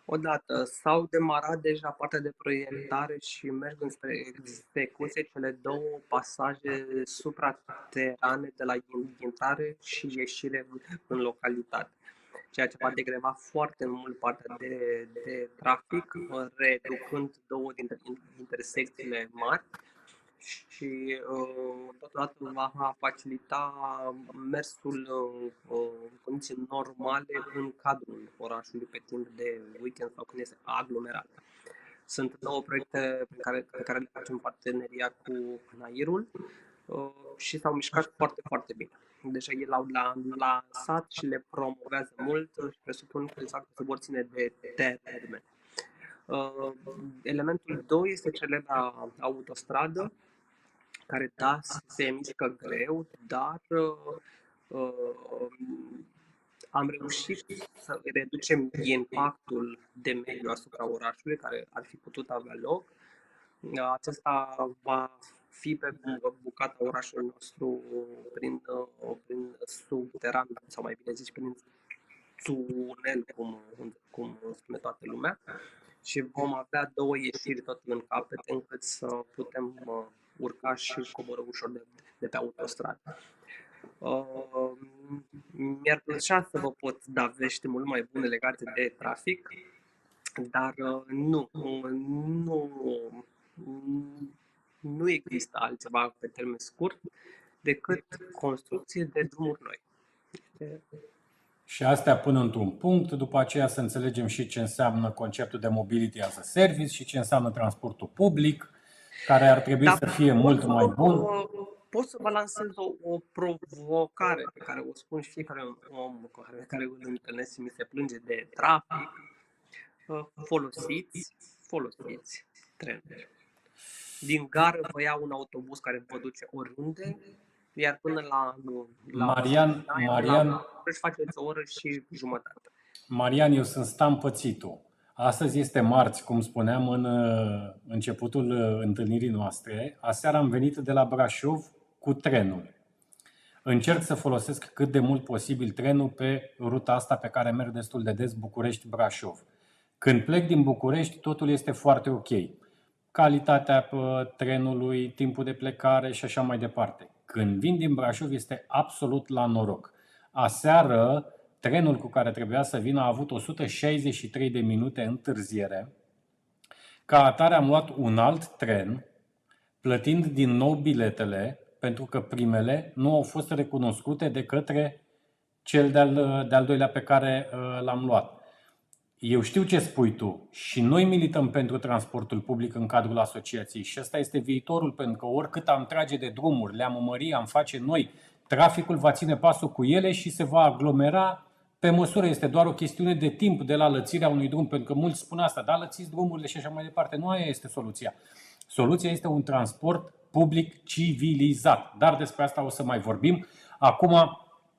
E: Odată s-au demarat deja partea de proiectare și merg înspre execuție cele două pasaje supraterane de la intrare și ieșire în localitate ceea ce va degreva foarte mult partea de, de trafic, reducând două dintre intersecțiile mari și uh, totodată va facilita mersul uh, în condiții normale în cadrul orașului pe timp de weekend sau când este aglomerat. Sunt două proiecte pe care, pe care le facem parteneria cu Nairul uh, și s-au mișcat foarte, foarte bine. Deja ei l-au lansat și le promovează mult și presupun că exact se vor ține de termen. Uh, elementul 2 este celebra autostradă, care da, se mișcă greu, dar uh, am reușit să reducem impactul de mediu asupra orașului care ar fi putut avea loc. Acesta va fi pe bucata orașului nostru prin, uh, prin subteran, sau mai bine zis, prin tunel, cum, cum spune toată lumea, și vom avea două ieșiri tot în capăt încât să putem uh, urca și coboră ușor de, de pe autostradă. Uh, mi-ar plăcea să vă pot da vești mult mai bune legate de trafic, dar uh, nu, nu, nu există altceva pe termen scurt decât construcție de drumuri noi.
A: Și astea până într-un punct, după aceea să înțelegem și ce înseamnă conceptul de mobility as a service și ce înseamnă transportul public care ar trebui
E: Dar
A: să fie
E: pot
A: mult
E: să
A: mai
E: vă-
A: bun.
E: pot să vă lansez o, o provocare pe care o spun și fiecare om cu care, care îl întâlnesc și mi se plânge de trafic. Uh, Folosiți, folosiți trenuri. Din gară vă ia un autobuz care vă duce oriunde, iar până la, la
A: Marian-
E: la-
A: Marian-
E: la, își faceți o oră și jumătate.
A: Marian, eu sunt Stan Pățitu. Astăzi este marți, cum spuneam în uh, începutul uh, întâlnirii noastre. Aseară am venit de la Brașov cu trenul. Încerc să folosesc cât de mult posibil trenul pe ruta asta pe care merg destul de des, București-Brașov. Când plec din București, totul este foarte ok. Calitatea uh, trenului, timpul de plecare și așa mai departe. Când vin din Brașov este absolut la noroc. Aseară, trenul cu care trebuia să vin a avut 163 de minute întârziere. Ca atare am luat un alt tren, plătind din nou biletele, pentru că primele nu au fost recunoscute de către cel de-al, de-al doilea pe care uh, l-am luat. Eu știu ce spui tu și noi milităm pentru transportul public în cadrul asociației și ăsta este viitorul, pentru că oricât am trage de drumuri, le-am mări, am face noi, traficul va ține pasul cu ele și se va aglomera pe măsură. Este doar o chestiune de timp de la lățirea unui drum, pentru că mulți spun asta, da, lățiți drumurile și așa mai departe. Nu aia este soluția. Soluția este un transport public civilizat. Dar despre asta o să mai vorbim. Acum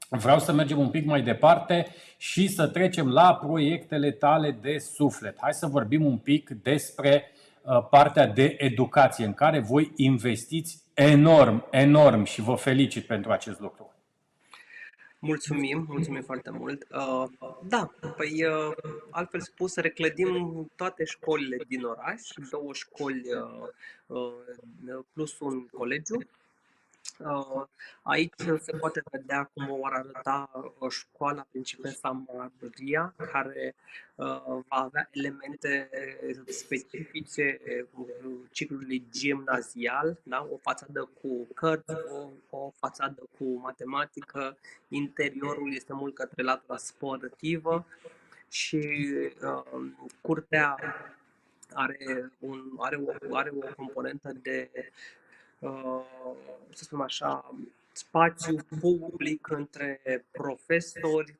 A: vreau să mergem un pic mai departe și să trecem la proiectele tale de suflet. Hai să vorbim un pic despre uh, partea de educație în care voi investiți enorm, enorm și vă felicit pentru acest lucru.
E: Mulțumim, mulțumim foarte mult. Uh, da, păi uh, altfel spus, reclădim toate școlile din oraș, două școli uh, uh, plus un colegiu. Uh, Aici se poate vedea cum o ar arăta uh, școala Principesa Maria, care uh, va avea elemente specifice uh, ciclului gimnazial, da? o fațadă cu cărți, o, o fațadă cu matematică, interiorul este mult către latura sportivă și uh, curtea are, un, are, o, are o componentă de uh, să spunem așa, spațiu public între profesori,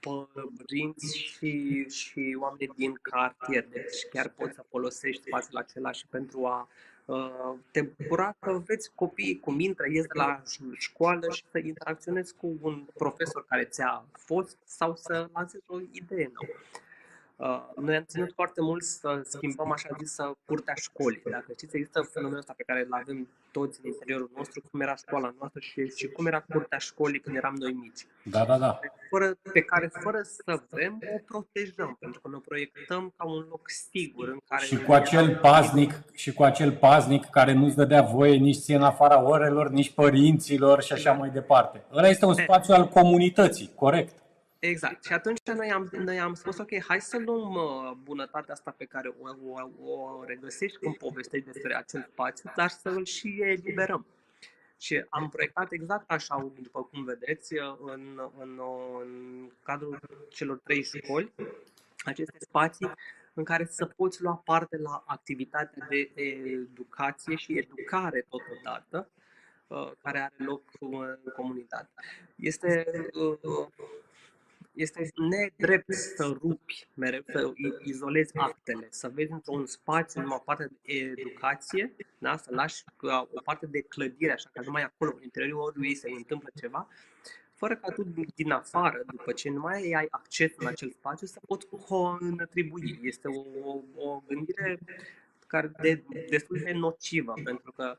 E: părinți și, și oameni din cartier. Deci chiar poți să folosești spațiul acela și pentru a uh, te bucura că vezi copiii cum intră, ies de la școală și să interacționezi cu un profesor care ți-a fost sau să lansezi o idee nouă. Uh, noi am ținut foarte mult să schimbăm așa zisă curtea școlii. Dacă știți, există fenomenul ăsta pe care îl avem toți în interiorul nostru, cum era școala noastră și, și cum era curtea școlii când eram noi mici.
A: Da, da, da.
E: Fără, pe care, fără să vrem, o protejăm, pentru că ne proiectăm ca un loc sigur în care...
A: Și cu acel paznic, și cu acel paznic care nu-ți dădea voie nici ție în afara orelor, nici părinților și așa mai departe. Ăla este un spațiu al comunității, corect.
E: Exact. Și atunci noi am, noi am spus, ok, hai să luăm uh, bunătatea asta pe care o, o, o regăsești când povestești despre acel spațiu, dar să îl și eliberăm. Și am proiectat exact așa, după cum vedeți, uh, în, în, în cadrul celor trei școli, aceste spații în care să poți lua parte la activitatea de educație și educare totodată, uh, care are loc în comunitate. Este este nedrept să rupi mereu, să izolezi actele, să vezi într-un spațiu numai parte de educație, da? să lași o parte de clădire, așa că numai acolo, în interiorul ei se întâmplă ceva, fără ca tu din afară, după ce nu mai ai acces în acel spațiu, să poți contribui. Este o, o, o gândire care de, destul de nocivă, pentru că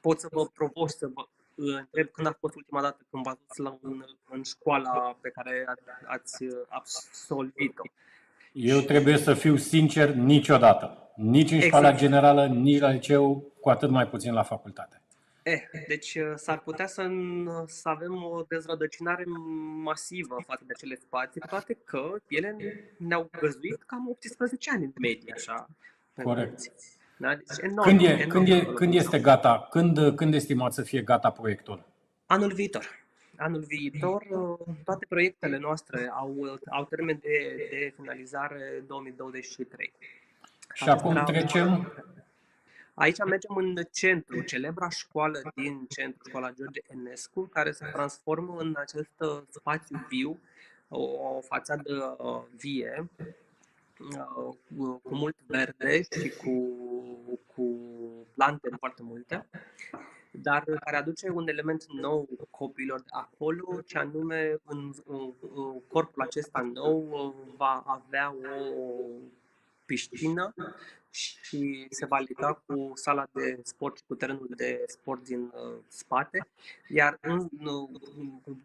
E: poți să vă provoci să vă întreb când a fost ultima dată când v-ați dus la un, în școala pe care ați absolvit-o.
A: Eu trebuie să fiu sincer, niciodată. Nici în școala exact. generală, nici la liceu, cu atât mai puțin la facultate.
E: Eh, deci s-ar putea să, să avem o dezrădăcinare masivă față de acele spații, toate că ele ne-au găzuit cam 18 ani în medie, așa.
A: Corect.
E: Da? Deci enorm,
A: când, e,
E: enorm,
A: când, e, când este gata? Când, când estimați să fie gata proiectul?
E: Anul viitor. Anul viitor, toate proiectele noastre au, au termen de, de finalizare 2023.
A: Și acum trecem?
E: Aici mergem în centru, celebra școală din centru, școala George Enescu, care se transformă în acest uh, spațiu viu, o, o fațadă uh, vie, uh, cu cu mult verde și cu, cu plante foarte multe, dar care aduce un element nou copiilor de acolo, ce anume în, în, în corpul acesta nou uh, va avea o piscină și se va lega cu sala de sport și cu terenul de sport din uh, spate, iar în, uh,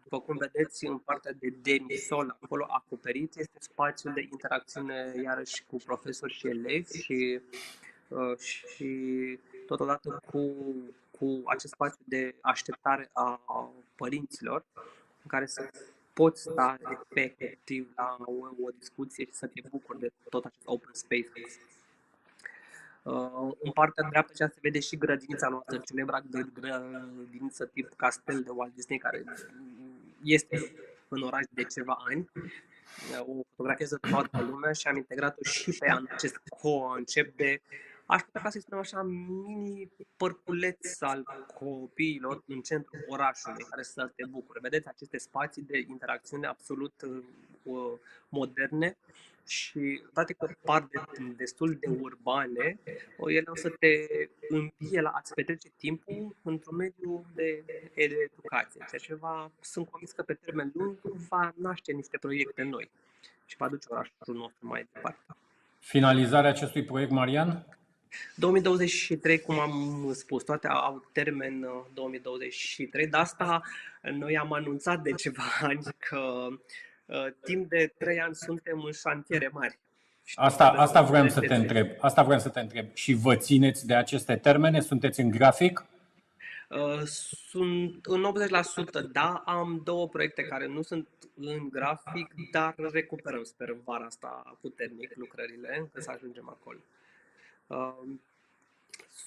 E: după cum vedeți, în partea de demisol, acolo acoperit, este spațiul de interacțiune iarăși cu profesori și elevi și, uh, și totodată cu, cu acest spațiu de așteptare a părinților, în care să poți sta efectiv la o, o discuție și să te bucuri de tot acest open space. Uh, în partea dreaptă aceea se vede și grădinița noastră, celebra grădiniță tip castel de Walt Disney, care este în oraș de ceva ani. Uh, o fotografiază toată lumea și am integrat-o și pe acest concept de aș putea ca să spunem așa, mini părculeț al copiilor în centrul orașului, care să te bucure. Vedeți aceste spații de interacțiune absolut uh, moderne și toate că par de, destul de urbane, ele o să te împie la a-ți petrece timpul într-un mediu de, de educație, ceea ce va, sunt convins că pe termen lung va naște niște proiecte noi și va duce orașul nostru mai departe.
A: Finalizarea acestui proiect, Marian?
E: 2023, cum am spus, toate au termen 2023, uh, de asta noi am anunțat de ceva ani că uh, timp de 3 ani suntem în șantiere mari.
A: Asta, asta vreau să te întreb. Asta vreau să te întreb. Și vă țineți de aceste termene? Sunteți în grafic?
E: Uh, sunt în 80%, da, am două proiecte care nu sunt în grafic, dar recuperăm, sper, vara asta puternic lucrările, încât să ajungem acolo.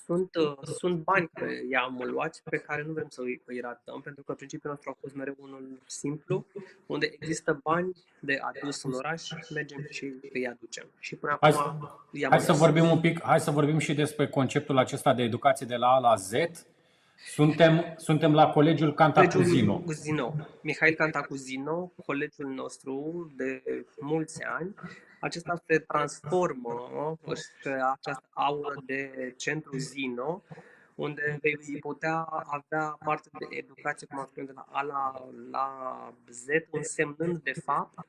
E: Sunt, uh, sunt bani pe i-am luat pe care nu vrem să îi, îi ratăm, pentru că principiul nostru a fost mereu unul simplu, unde există bani de adus în oraș, mergem și îi aducem. Și până
A: hai,
E: acum
A: hai să vorbim un pic, hai să vorbim și despre conceptul acesta de educație de la A la Z. Suntem, suntem la Colegiul Cantacuzino.
E: Cantacuzino. Mihail Cantacuzino, colegiul nostru de mulți ani, acesta se transformă pe această aură de centru Zino, unde vei putea avea parte de educație, cum am spus, de la A la, la Z, însemnând de fapt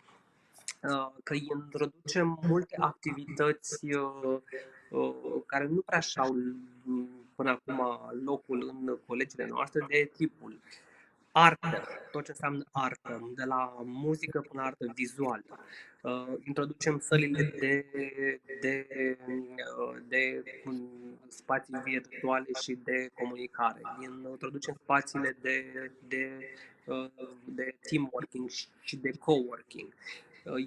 E: uh, că introducem multe activități uh, uh, care nu prea și-au până acum locul în colegiile noastre de tipul artă, tot ce înseamnă artă, de la muzică până la artă vizuală. Uh, introducem sălile de, de, uh, de spații virtuale și de comunicare. Introducem spațiile de, de, uh, de team working și de coworking.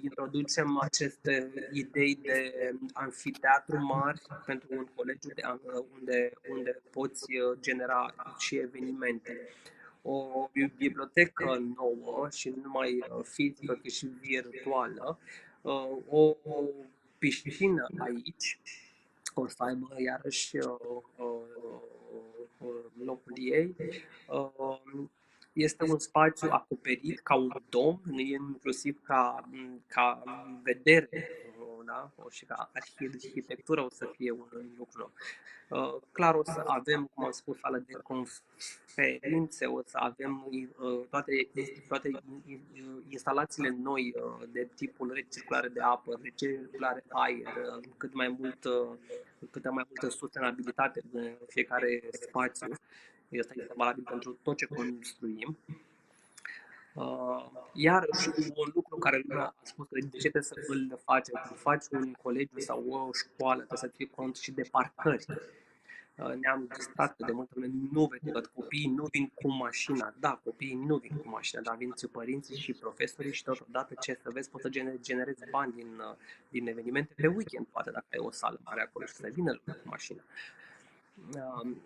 E: Introducem aceste idei de anfiteatru mari pentru un colegiu de, unde, unde poți genera și evenimente o bibliotecă nouă și nu numai uh, fizică, cât și virtuală, uh, o piscină aici, o să aibă iarăși uh, locul ei. Este un spațiu acoperit ca un dom, inclusiv ca, ca vedere da? și ca arhitectură o să fie un lucru nou. Uh, clar o să avem, cum am spus, sală de conferințe, o să avem uh, toate, toate instalațiile noi uh, de tipul recirculare de apă, recirculare aer, cât mai mult, cât mai multă sustenabilitate în fiecare spațiu. Asta este valabil pentru tot ce construim. Uh, iarăși, un lucru care lumea a spus că de ce trebuie să îl faci, când faci un colegiu sau o școală, trebuie să ții cont și de parcări. Uh, ne-am distrat de multe lume, nu vede că copiii nu vin cu mașina. Da, copiii nu vin cu mașina, dar vin și părinții și profesorii și totodată ce să vezi, poți să generezi bani din, uh, din evenimente pe weekend, poate dacă ai o sală mare acolo și să vină lumea cu mașina.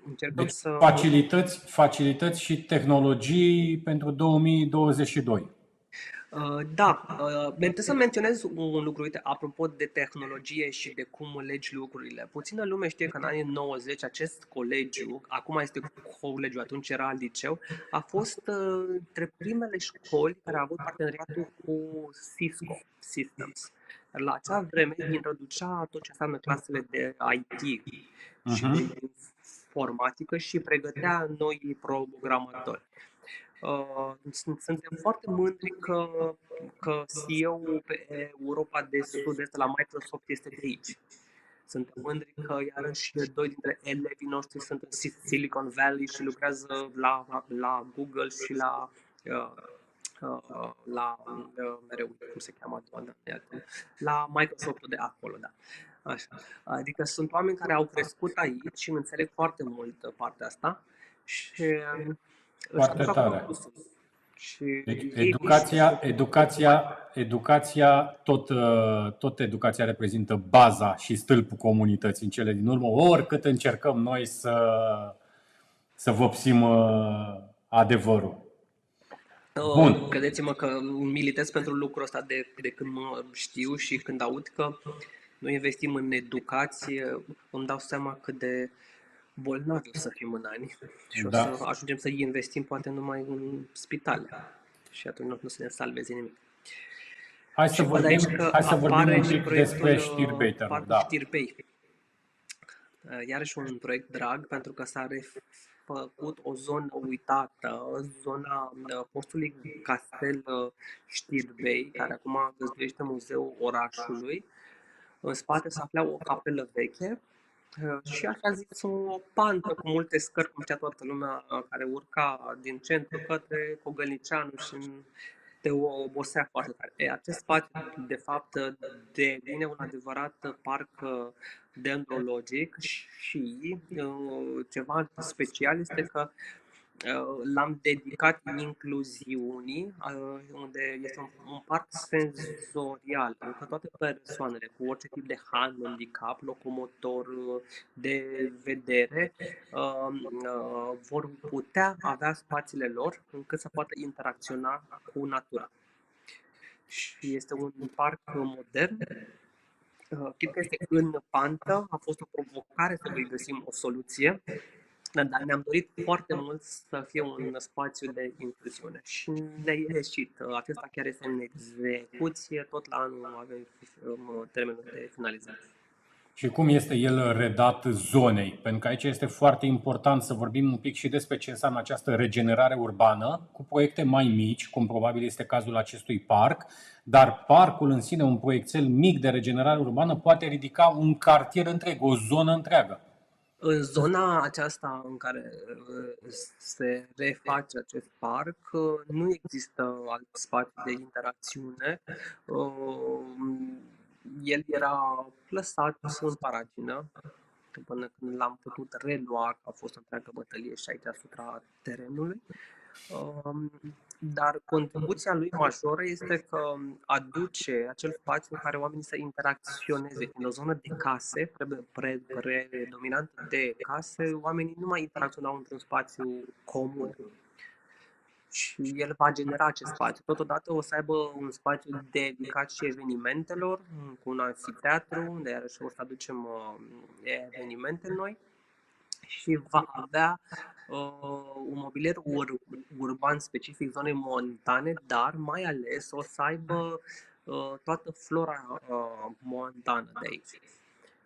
A: Încercăm deci, să... facilități, facilități și tehnologii pentru 2022.
E: Uh, Da, uh, trebuie să menționez un lucru, uite, apropo de tehnologie și de cum legi lucrurile. Puțină lume știe că în anii 90 acest colegiu, acum este colegiu, atunci era liceu, a fost uh, între primele școli care au avut parteneriatul cu Cisco Systems. Iar La acea vreme introducea tot ce înseamnă clasele de IT și
A: Mhm.
E: de informatică și pregătea noi programatori. Uh, sunt- Suntem foarte mândri că, că CEO-ul pe Europa de Sud-Est la Microsoft este de aici. Suntem mândri că iarăși doi dintre elevii noștri sunt în Silicon Valley și lucrează la, la Google și la uh, uh, la uh, mereu cum se cheamă doamna, iată, la Microsoft de acolo, da. Așa. Adică sunt oameni care au crescut aici și înțeleg foarte mult uh, partea asta și uh, își
A: Foarte
E: duc
A: tare.
E: acum cursul. Și
A: Deci
E: ei
A: educația,
E: își-
A: educația, educația tot, uh, tot educația reprezintă baza și stâlpul comunității în cele din urmă, oricât încercăm noi să, să vopsim uh, adevărul. Bun.
E: Credeți-mă că militez pentru lucrul ăsta de, de când mă știu și când aud că noi investim în educație, îmi dau seama cât de bolnavi o să fim în ani și
A: da.
E: o să ajungem să investim poate numai în spitale și atunci nu se ne salveze nimic.
A: Hai să
E: și
A: vorbim,
E: aici că
A: hai să vorbim un pic despre
E: știrbeiterul.
A: Da.
E: Iarăși un proiect drag pentru că s-a ref- refăcut o zonă uitată, zona uh, postului Castel uh, Știrbei, care acum găzduiește Muzeul Orașului. În spate se afla o capelă veche uh, și așa zis o pantă cu multe scări, cum știa toată lumea, uh, care urca din centru către Cogălnicianu și în te obosea foarte tare. E, acest spațiu, de fapt, devine un adevărat parc uh, dendrologic și uh, ceva special este că uh, l-am dedicat incluziunii, uh, unde este un, un parc senzorial, adică toate persoanele cu orice tip de handicap, locomotor, uh, de vedere, uh, uh, vor putea avea spațiile lor încât să poată interacționa cu natura. Și este un parc modern, uh, chit că este în pantă, a fost o provocare să îi găsim o soluție, dar dar ne-am dorit foarte mult să fie un spațiu de incluziune și ne-a ieșit. Acesta chiar este în execuție, tot la anul avem um, termenul de finalizare.
A: Și cum este el redat zonei? Pentru că aici este foarte important să vorbim un pic și despre ce înseamnă această regenerare urbană, cu proiecte mai mici, cum probabil este cazul acestui parc, dar parcul în sine, un proiectel mic de regenerare urbană, poate ridica un cartier întreg, o zonă întreagă.
E: În zona aceasta în care uh, se reface acest parc, uh, nu există alt spațiu de interacțiune. Uh, El era lăsat în paragină până când l-am putut relua, că a fost o întreagă bătălie și aici asupra terenului. Um, Dar contribuția lui majoră este că aduce acel spațiu în care oamenii să interacționeze. În o zonă de case, pre- pre- predominant de case, oamenii nu mai interacționau într-un spațiu comun. Și el va genera acest spațiu. Totodată o să aibă un spațiu dedicat și evenimentelor, cu un anfiteatru, unde iarăși o să aducem uh, evenimente noi și va avea uh, un mobilier ur- urban specific zonei montane, dar mai ales o să aibă uh, toată flora uh, montană de aici.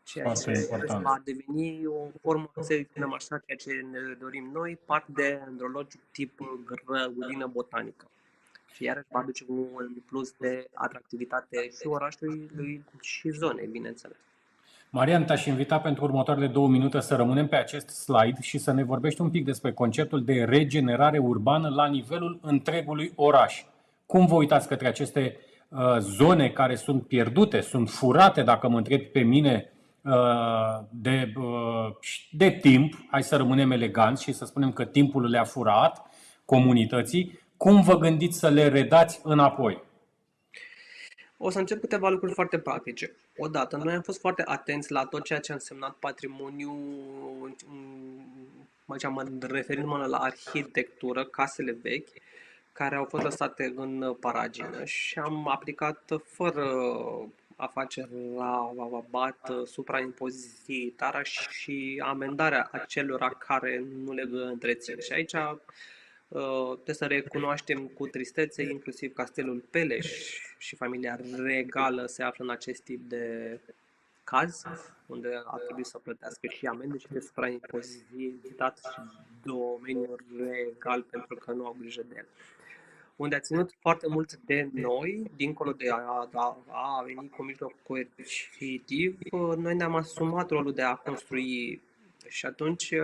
E: Ceea
A: Foarte
E: ce
A: important.
E: va deveni o formă, să spunem așa, ceea ce ne dorim noi, parc de andrologic tip grădină botanică. Și iarăși va aduce un plus de atractivitate și orașului și zonei, bineînțeles.
A: Marian, te-aș invita pentru următoarele două minute să rămânem pe acest slide și să ne vorbești un pic despre conceptul de regenerare urbană la nivelul întregului oraș. Cum vă uitați către aceste uh, zone care sunt pierdute, sunt furate, dacă mă întrebi pe mine, uh, de, uh, de timp, hai să rămânem eleganți și să spunem că timpul le-a furat comunității, cum vă gândiți să le redați înapoi?
E: O să încep câteva lucruri foarte practice. Odată, noi am fost foarte atenți la tot ceea ce a însemnat patrimoniu, mm, aici mă referindu-mă la arhitectură, casele vechi, care au fost lăsate în paragină și am aplicat fără a face la bat supraimpoziții tara și amendarea acelora care nu le întrețin. Și aici uh, trebuie să recunoaștem cu tristețe, inclusiv Castelul Peleș și familia regală se află în acest tip de caz, unde ar trebui să plătească și amende și de supraimpozitat și domeniul regal pentru că nu au grijă de el. Unde a ținut foarte mult de noi, dincolo de a, a, a veni cu mijloc coercitiv, noi ne-am asumat rolul de a construi și atunci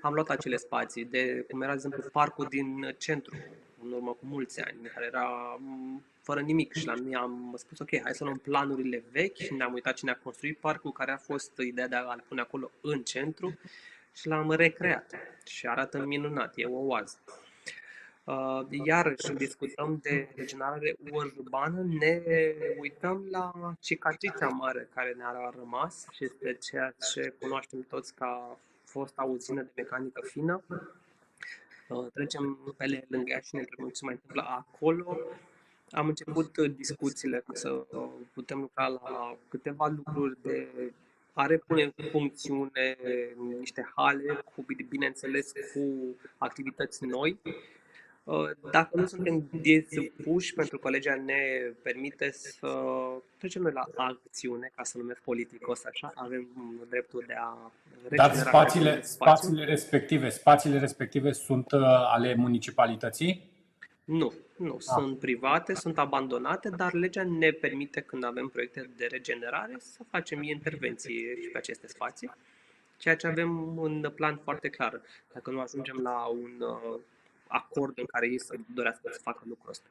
E: am luat acele spații, de cum era, de exemplu, parcul din centru, în urmă cu mulți ani, care era fără nimic și la mine am spus, ok, hai să luăm planurile vechi și ne-am uitat cine a construit parcul, care a fost ideea de a-l pune acolo în centru și l-am recreat și arată minunat, e o oază. Uh, iarăși discutăm de regenerare urbană, ne uităm la cicatrița mare care ne-a rămas și este ceea ce cunoaștem toți ca fosta uzină de mecanică fină. Uh, trecem pe lângă ea și ne întrebăm ce mai întâmplă acolo. Am început discuțiile ca să putem lucra la câteva lucruri de a repune în funcțiune niște hale, cu, bineînțeles, cu activități noi Uh, dacă nu suntem dispuși, pentru că legea ne permite să trecem noi la acțiune, ca să numesc politicos așa, avem dreptul de a
A: Dar spațiile, spațiile respective, spațiile respective sunt uh, ale municipalității?
E: Nu, nu, ah. sunt private, sunt abandonate, dar legea ne permite, când avem proiecte de regenerare, să facem intervenții pe aceste spații, ceea ce avem un plan foarte clar. Dacă nu ajungem la un uh, acord în care ei să dorească să facă lucrul ăsta.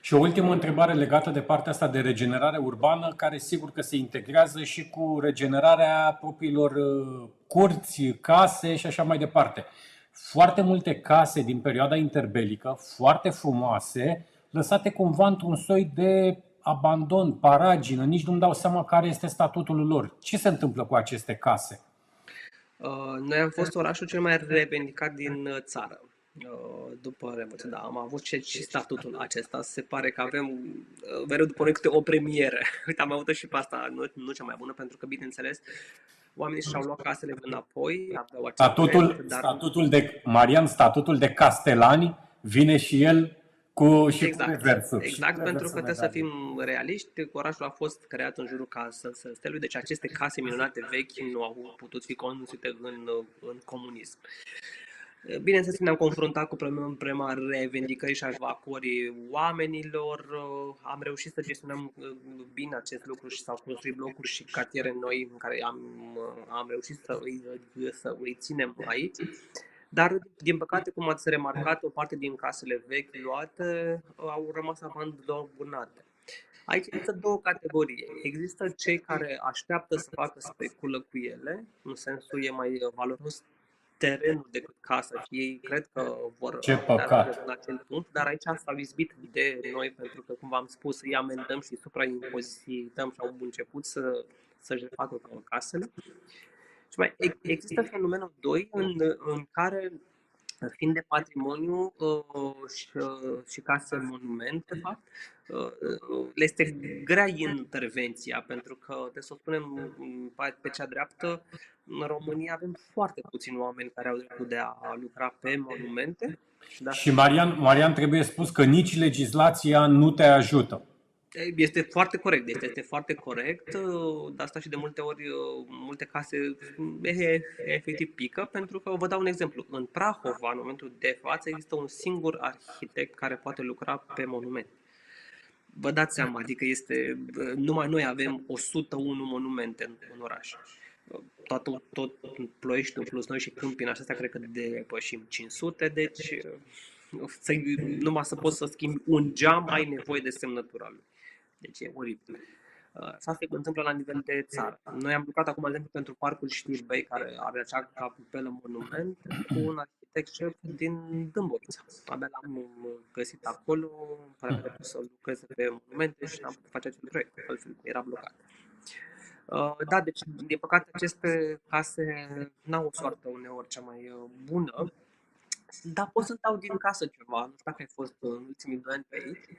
A: Și o ultimă întrebare legată de partea asta de regenerare urbană, care sigur că se integrează și cu regenerarea propriilor uh, curți, case și așa mai departe. Foarte multe case din perioada interbelică, foarte frumoase, lăsate cumva într-un soi de abandon, paragină, nici nu-mi dau seama care este statutul lor. Ce se întâmplă cu aceste case?
E: Uh, noi am fost orașul cel mai revendicat din uh, țară. Uh, după Revoluție, da, am avut și, și statutul acesta. Se pare că avem uh, mereu după noi câte o premieră. Uite, am avut și pe asta, nu, nu cea mai bună, pentru că, bineînțeles, oamenii și-au luat casele înapoi.
A: Statutul, drept, dar... statutul de, Marian, statutul de castelani vine și el cu și
E: exact,
A: cu reversul.
E: Exact, pentru că trebuie să fim realiști. Orașul a fost creat în jurul castelui, deci aceste case minunate vechi nu au putut fi construite în, în comunism. Bineînțeles, ne-am confruntat cu problema revendicării și a evacuării oamenilor. Am reușit să gestionăm uh, bine acest lucru și s-au construit blocuri și cartiere noi în care am, uh, am reușit să îi, să îi ținem aici. Dar, din păcate, cum ați remarcat, o parte din casele vechi luate uh, au rămas abandonate. Aici există două categorii. Există cei care așteaptă să facă speculă cu ele, în sensul e mai valoros terenul decât casa și ei cred că vor
A: Ce păcat.
E: în acel punct, dar aici s-au izbit de noi pentru că, cum v-am spus, îi amendăm și supraimpozităm și au început să, să-și refacă casele. Și mai există fenomenul 2 în, în care fiind de patrimoniu uh, și, uh, și case monument, de fapt, uh, le este grea intervenția, pentru că, trebuie să o spunem pe cea dreaptă, în România avem foarte puțini oameni care au dreptul de a lucra pe monumente.
A: Și, și Marian, Marian, trebuie spus că nici legislația nu te ajută.
E: Este foarte corect, este, este foarte corect, de asta și de multe ori multe case efectiv pică, pentru că vă dau un exemplu. În Prahova, în momentul de față, există un singur arhitect care poate lucra pe monument. Vă dați seama, adică este, numai noi avem 101 monumente în, în oraș. Tot, tot Ploieștiul plus noi și Câmpina, astea cred că depășim 500, deci să, numai să poți să schimbi un geam ai nevoie de semnătura lui. Deci e oribil. Uh, asta se întâmplă la nivel de țară. Noi am lucrat acum, de exemplu, pentru Parcul Știrbei, care are acea capelă monument, cu un arhitect șef din Dâmbovița. Abia l-am găsit acolo, care a putut să lucreze pe monumente și n-am putut face acel proiect, altfel era blocat. Uh, da, deci, din păcate, aceste case n-au o soartă uneori cea mai uh, bună, dar pot să-mi dau din casă ceva. Nu știu dacă ai fost în ultimii doi ani pe aici.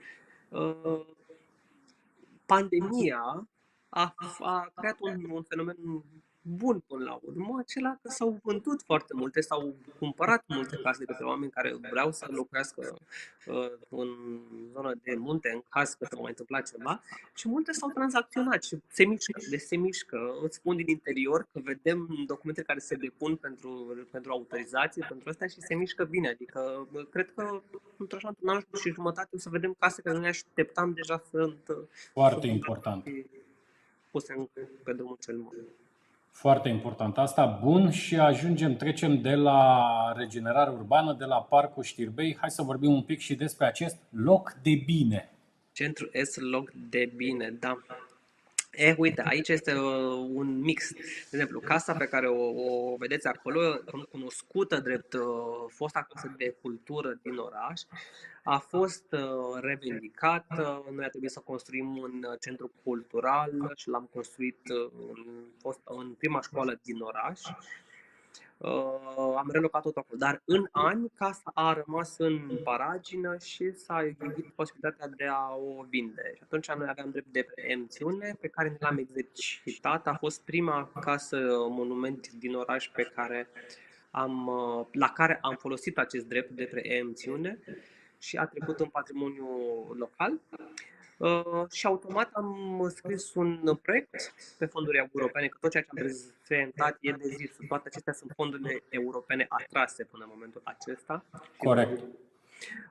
E: Uh, pandemia a, a creat un, un fenomen bun până la urmă, acela că s-au vândut foarte multe, s-au cumpărat multe case de către oameni care vreau să locuiască uh, în zonă de munte, în caz că se va mai întâmpla ceva și multe s-au tranzacționat și se mișcă, deci se mișcă. Îți spun din interior că vedem documente care se depun pentru, pentru autorizație, pentru asta și se mișcă bine. Adică cred că într-o un an și jumătate o să vedem case care nu ne așteptam deja sunt
A: foarte
E: sunt
A: important.
E: Puse în, pe drumul cel bun.
A: Foarte important asta. Bun, și ajungem, trecem de la regenerare urbană, de la Parcul Știrbei. Hai să vorbim un pic și despre acest loc de bine.
E: Centru S, loc de bine, da. E, uite, aici este uh, un mix. De exemplu, casa pe care o, o vedeți acolo, cunoscută drept uh, fosta casă de cultură din oraș, a fost uh, revendicată. Noi a trebuit să construim un uh, centru cultural și l-am construit uh, în, fost, în prima școală din oraș. Uh, am relocat tot acolo. Dar în ani, casa a rămas în paragină și s-a gândit posibilitatea de a o vinde. Și atunci noi aveam drept de preemțiune pe care ne l-am exercitat. A fost prima casă monument din oraș pe care am, la care am folosit acest drept de preemțiune și a trecut în patrimoniul local. Uh, și automat am scris un proiect pe fonduri europene, că tot ceea ce am prezentat e de zis. Toate acestea sunt fondurile europene atrase până în momentul acesta.
A: Corect.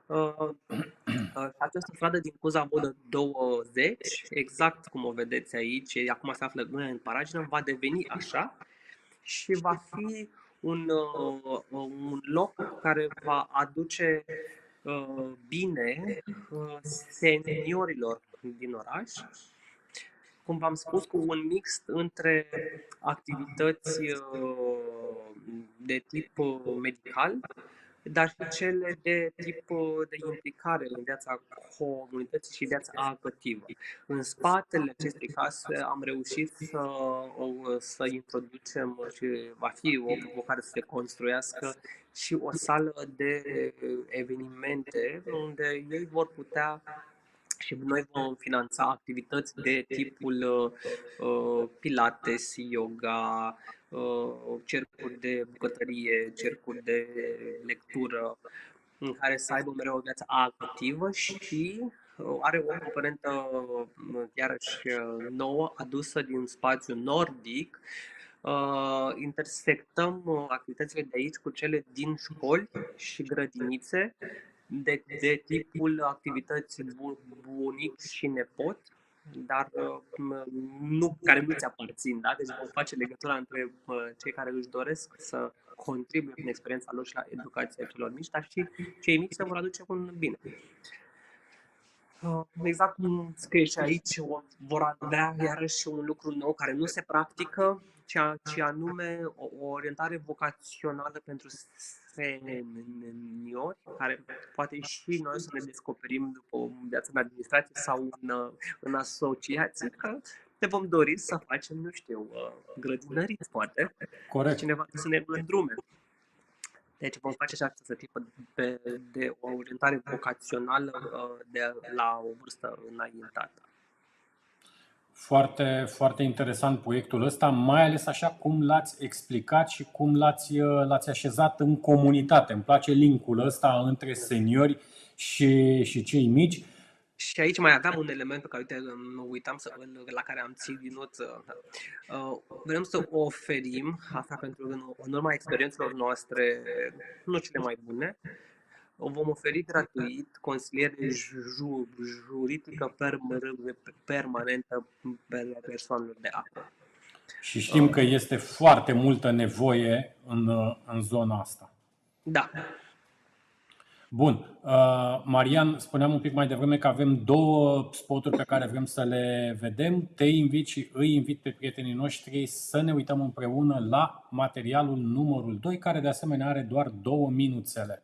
E: Uh, uh, această stradă din Cuza Vodă 20, exact cum o vedeți aici, acum se află în paragină, va deveni așa și va fi un, uh, un loc care va aduce Uh, bine uh, seniorilor din oraș, cum v-am spus, cu un mix între activități uh, de tip medical, dar și cele de tip de implicare în viața comunității și viața activă. În spatele acestei case am reușit să, să introducem și va fi o provocare să se construiască și o sală de evenimente unde ei vor putea și noi vom finanța activități de tipul uh, pilates, yoga, uh, cercuri de bucătărie, cercuri de lectură, în care să aibă mereu o viață activă și uh, are o componentă uh, iarăși uh, nouă adusă din spațiul nordic, uh, intersectăm uh, activitățile de aici cu cele din școli și grădinițe de, de tipul activități bunic și nepot, dar uh, nu, care nu ți aparțin. Da? Deci vom face legătura între uh, cei care își doresc să contribuie prin experiența lor și la educația celor mici, dar și cei mici se vor aduce un bine. Uh, exact cum scrie și aici, vor avea iarăși un lucru nou care nu se practică, ci anume o orientare vocațională pentru seniori, care poate și noi să ne descoperim după o viață în administrație sau în, în asociație, că ne vom dori să facem, nu știu, uh, grădinăriți, poate.
A: Corect.
E: Cineva să ne îndrume. Deci vom face și această tipă de, de o orientare vocațională uh, de la o vârstă înaintată.
A: Foarte, foarte interesant proiectul ăsta, mai ales așa cum l-ați explicat și cum l-ați, l-ați așezat în comunitate. Îmi place linkul ăsta între seniori și, și cei mici.
E: Și aici mai aveam un element pe care uite, mă uitam să, la care am ținut. Uh, vrem să oferim, asta pentru în, în urma experiențelor noastre, nu cele mai bune, o vom oferi gratuit consiliere juridică permanentă pe persoanelor de apă.
A: Și știm că este foarte multă nevoie în, în zona asta.
E: Da.
A: Bun. Uh, Marian, spuneam un pic mai devreme că avem două spoturi pe care vrem să le vedem. Te invit și îi invit pe prietenii noștri să ne uităm împreună la materialul numărul 2, care de asemenea are doar două minuțele.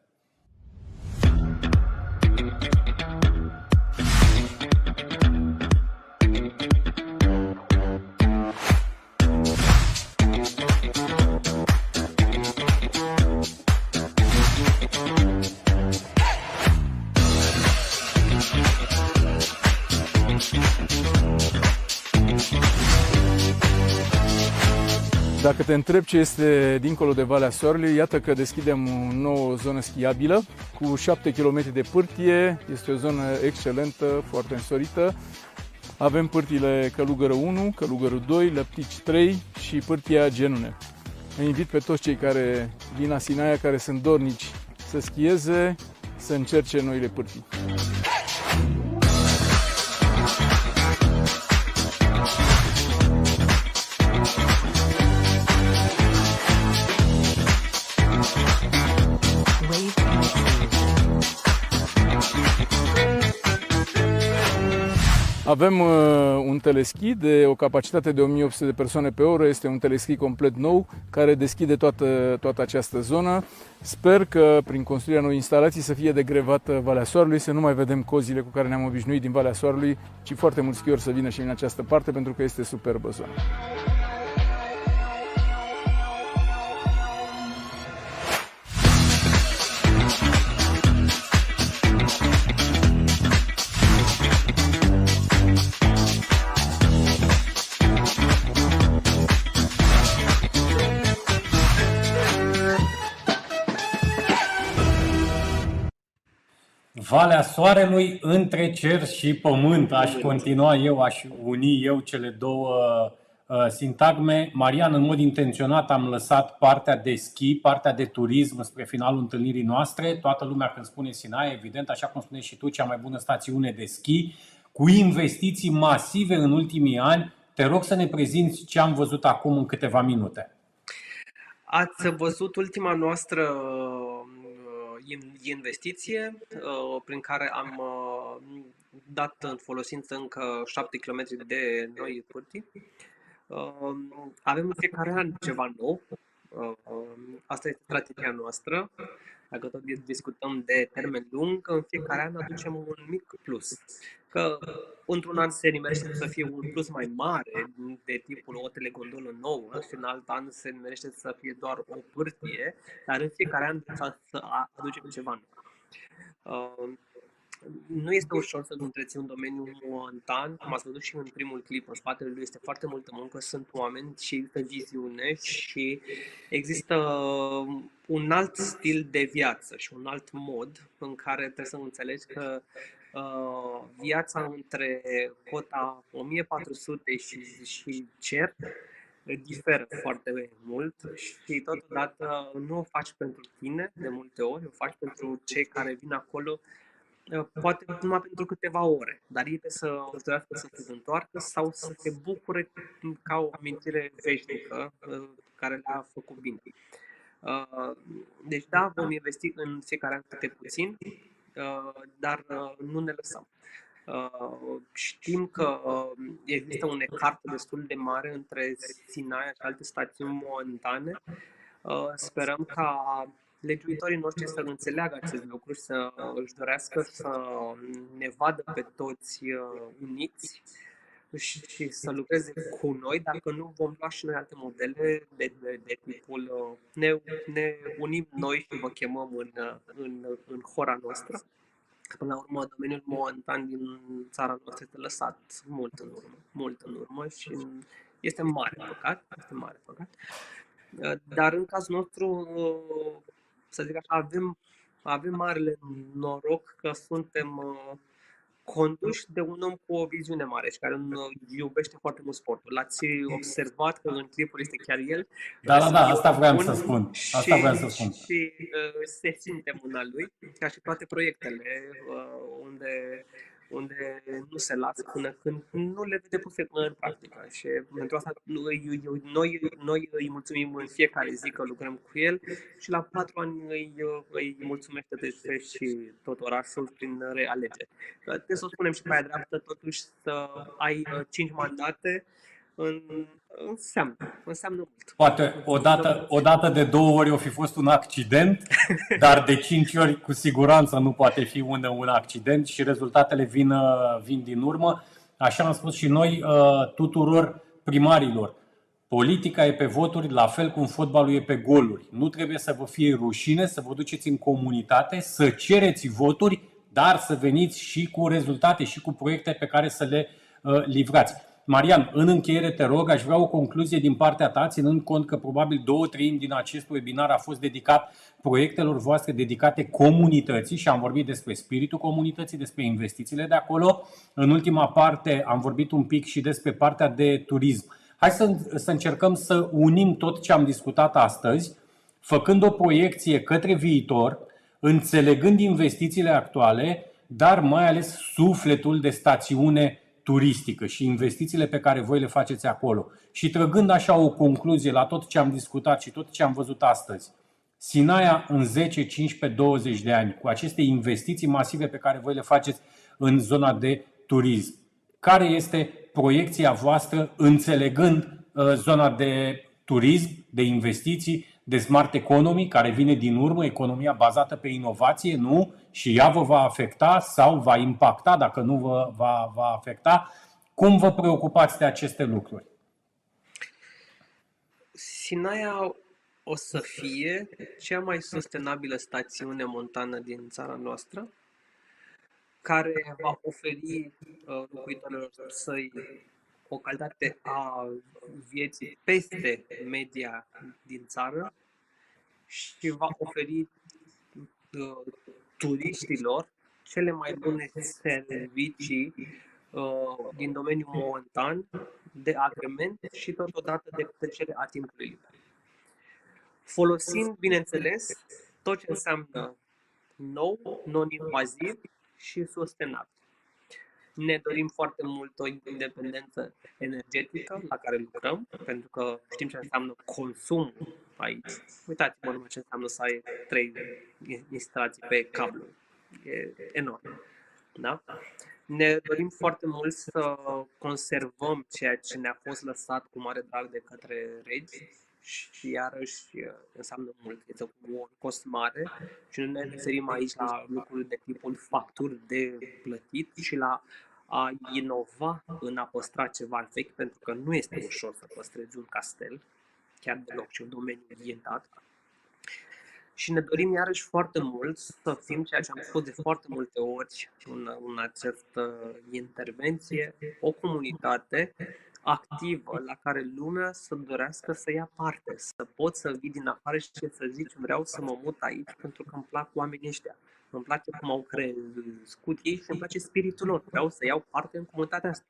G: Dacă te întreb ce este dincolo de Valea Soarelui, iată că deschidem o nouă zonă schiabilă cu 7 km de pârtie. Este o zonă excelentă, foarte însorită. Avem pârtile Călugără 1, Călugără 2, Lăptici 3 și pârtia Genune. Îi invit pe toți cei care vin la Sinaia, care sunt dornici să schieze, să încerce noile pârtii. Avem uh, un teleschi de o capacitate de 1800 de persoane pe oră, este un teleschi complet nou care deschide toată, toată această zonă. Sper că prin construirea noi instalații să fie degrevată Valea Soarelui, să nu mai vedem cozile cu care ne-am obișnuit din Valea Soarelui, ci foarte mulți schiori să vină și în această parte pentru că este superbă zona.
A: Valea Soarelui între cer și pământ. Aș continua eu, aș uni eu cele două uh, sintagme. Marian, în mod intenționat am lăsat partea de schi, partea de turism spre finalul întâlnirii noastre. Toată lumea când spune Sinaia, evident, așa cum spune și tu, cea mai bună stațiune de schi, cu investiții masive în ultimii ani. Te rog să ne prezinți ce am văzut acum în câteva minute.
E: Ați văzut ultima noastră investiție uh, prin care am uh, dat în folosință încă 7 km de noi pârtii. Uh, avem în fiecare an ceva nou. Asta este strategia noastră. Dacă tot discutăm de termen lung, în fiecare an aducem un mic plus că într-un an se nimerește să fie un plus mai mare de tipul o telegondolă nouă și în alt an se nimerește să fie doar o pârtie, dar în fiecare an să aducem ceva nou. Uh, nu este ușor să întreții un domeniu montan, cum ați văzut și în primul clip, în spatele lui este foarte multă muncă, sunt oameni și există viziune și există un alt stil de viață și un alt mod în care trebuie să înțelegi că uh, viața între cota 1400 și, și cer diferă foarte mult și totodată nu o faci pentru tine de multe ori, o faci pentru cei care vin acolo uh, poate numai pentru câteva ore, dar ei trebuie să își dorească să se întoarcă sau să se bucure ca o amintire veșnică uh, care le-a făcut bine. Uh, deci da, vom investi în fiecare an câte puțin, Uh, dar uh, nu ne lăsăm. Uh, știm că există un ecart destul de mare între Sinaia și alte stațiuni montane. Sperăm ca legiuitorii noștri să înțeleagă acest lucru și să își dorească să ne vadă pe toți uniți și să lucreze cu noi, dacă nu vom lua și noi alte modele de, de, de tipul ne, ne unim noi și vă chemăm în, în, în hora noastră. Până la urmă, domeniul montan din țara noastră este lăsat mult în urmă, mult în urmă și este mare păcat, este mare păcat. Dar în cazul nostru, să zic așa, avem, avem marele noroc că suntem conduși de un om cu o viziune mare și care iubește foarte mult sportul. L-ați observat că în clipul este chiar el.
A: Da, da, da, asta vreau să spun. Asta vreau să spun.
E: Și uh, se simte mâna lui, ca și toate proiectele uh, unde unde nu se lasă până când nu le vede puse în practică. Și pentru asta noi, noi, noi îi mulțumim în fiecare zi că lucrăm cu el și la patru ani îi, îi mulțumește de și tot orașul prin realegeri. Trebuie să o spunem și pe aia dreaptă, totuși să ai cinci mandate în, înseamnă, înseamnă mult.
A: Poate o dată, o dată de două ori o fi fost un accident, dar de cinci ori cu siguranță nu poate fi un, un accident și rezultatele vin, uh, vin din urmă. Așa am spus și noi uh, tuturor primarilor. Politica e pe voturi, la fel cum fotbalul e pe goluri. Nu trebuie să vă fie rușine să vă duceți în comunitate, să cereți voturi, dar să veniți și cu rezultate și cu proiecte pe care să le uh, livrați. Marian, în încheiere te rog, aș vrea o concluzie din partea ta, ținând cont că probabil două treimi din acest webinar a fost dedicat proiectelor voastre dedicate comunității și am vorbit despre spiritul comunității, despre investițiile de acolo. În ultima parte am vorbit un pic și despre partea de turism. Hai să, să încercăm să unim tot ce am discutat astăzi, făcând o proiecție către viitor, înțelegând investițiile actuale, dar mai ales sufletul de stațiune turistică și investițiile pe care voi le faceți acolo. Și trăgând așa o concluzie la tot ce am discutat și tot ce am văzut astăzi, Sinaia în 10, 15, 20 de ani, cu aceste investiții masive pe care voi le faceți în zona de turism, care este proiecția voastră înțelegând uh, zona de turism, de investiții, de smart economy, care vine din urmă, economia bazată pe inovație, nu? Și ea vă va afecta sau va impacta, dacă nu vă va, va afecta. Cum vă preocupați de aceste lucruri?
E: Sinaia o să fie cea mai sustenabilă stațiune montană din țara noastră, care va oferi uh, locuitorilor săi o calitate a vieții peste media din țară și va oferi uh, turiștilor cele mai bune servicii uh, din domeniul montan de agrement și totodată de trecere a timpului liber. Folosind, bineînțeles, tot ce înseamnă nou, non-invaziv și sustenabil. Ne dorim foarte mult o independență energetică la care lucrăm, pentru că știm ce înseamnă consum aici. Uitați-vă numai ce înseamnă să ai trei instalații pe cablu. E enorm. Da? Ne dorim foarte mult să conservăm ceea ce ne-a fost lăsat cu mare drag de către regi și iarăși înseamnă mult. Este un cost mare și nu ne referim aici la lucruri de tipul facturi de plătit și la a inova în a păstra ceva vechi, pentru că nu este ușor să păstrezi un castel, chiar deloc, și un domeniu orientat. Și ne dorim iarăși foarte mult să fim ceea ce am spus de foarte multe ori în, în această intervenție, o comunitate activă la care lumea să dorească să ia parte, să poți să vii din afară și să zici vreau să mă mut aici pentru că îmi plac oamenii ăștia. Îmi place cum au crescut ei și îmi place spiritul lor. Vreau să iau parte în comunitatea asta.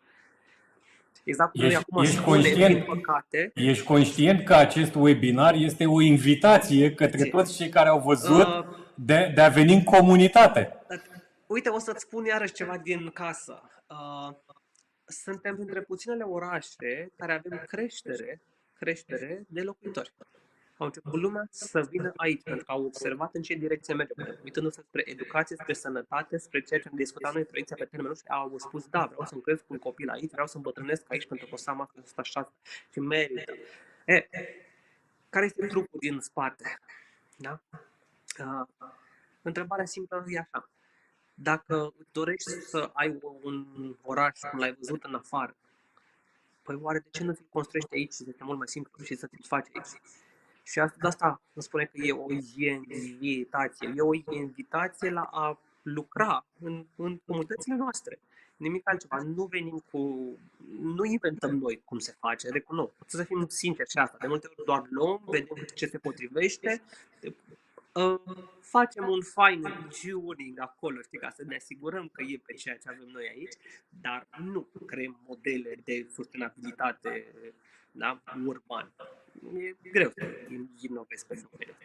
E: Exact cum
A: ești,
E: acum
A: ești,
E: spune,
A: conștient,
E: păcate,
A: ești conștient că acest webinar este o invitație către toți cei care au văzut
E: Uh,
A: de, de a veni în comunitate.
E: Uite, o să-ți spun iarăși ceva din casă. Uh, suntem printre puținele orașe care avem creștere, creștere de locuitori. Au început lumea să vină aici, pentru că au observat în ce direcție mergem. Uitându-se spre educație, spre sănătate, spre ceea ce am discutat noi, proiecția pe termen lung, și au spus, da, vreau să-mi cresc un copil aici, vreau să îmbătrânesc aici pentru că o să am asta așa și merită. E, care este trupul din spate? Da? Uh, întrebarea simplă e așa. Dacă dorești să ai un oraș cum l-ai văzut în afară, păi oare de ce nu ți-l construiești aici și este mult mai simplu și să ți-l faci aici? Și asta, de asta îmi spune că e o invitație. E o invitație la a lucra în, în comunitățile noastre. Nimic altceva. Nu venim cu... Nu inventăm noi cum se face, recunosc. Să fim sinceri și asta. De multe ori doar luăm, vedem ce se potrivește, uh, facem un fine tuning acolo, știi, ca să ne asigurăm că e pe ceea ce avem noi aici, dar nu creăm modele de sustenabilitate da, urban. E greu să inovezi pe domeniul.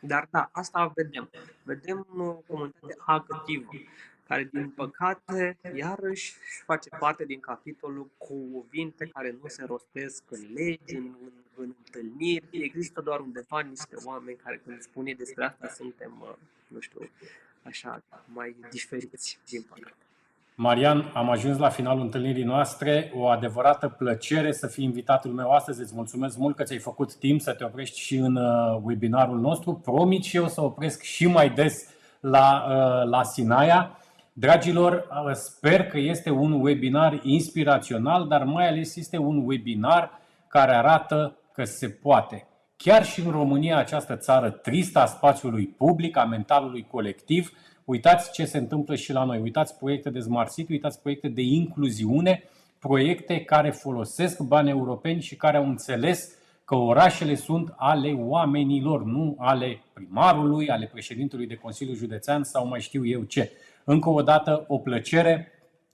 E: Dar da, asta vedem. Vedem o comunitate activă, care din păcate iarăși face parte din capitolul cuvinte care nu se rostesc în legi, în, în, în întâlniri. Există doar undeva niște oameni care când spune despre asta suntem, uh, nu știu, așa, mai diferiți, din păcate.
A: Marian, am ajuns la finalul întâlnirii noastre. O adevărată plăcere să fii invitatul meu astăzi. Îți mulțumesc mult că ți-ai făcut timp să te oprești și în uh, webinarul nostru. Promit și eu să opresc și mai des la, uh, la Sinaia. Dragilor, uh, sper că este un webinar inspirațional, dar mai ales este un webinar care arată că se poate. Chiar și în România, această țară tristă a spațiului public, a mentalului colectiv, Uitați ce se întâmplă și la noi. Uitați proiecte de Smart City, uitați proiecte de incluziune, proiecte care folosesc bani europeni și care au înțeles că orașele sunt ale oamenilor, nu ale primarului, ale președintelui de Consiliu Județean sau mai știu eu ce. Încă o dată, o plăcere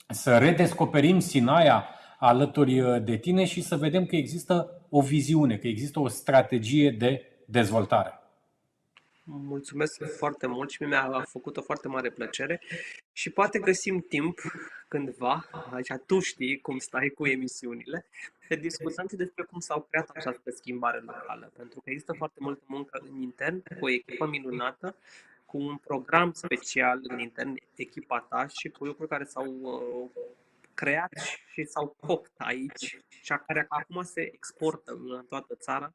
A: să redescoperim Sinaia alături de tine și să vedem că există o viziune, că există o strategie de dezvoltare.
E: Mulțumesc foarte mult și mi-a făcut o foarte mare plăcere și poate găsim timp cândva, aici tu știi cum stai cu emisiunile, să discutăm și despre cum s-au creat această schimbare locală, pentru că există foarte multă muncă în intern, cu o echipă minunată, cu un program special în intern, echipa ta și cu lucruri care s-au uh, creat și s-au copt aici și care acum se exportă în toată țara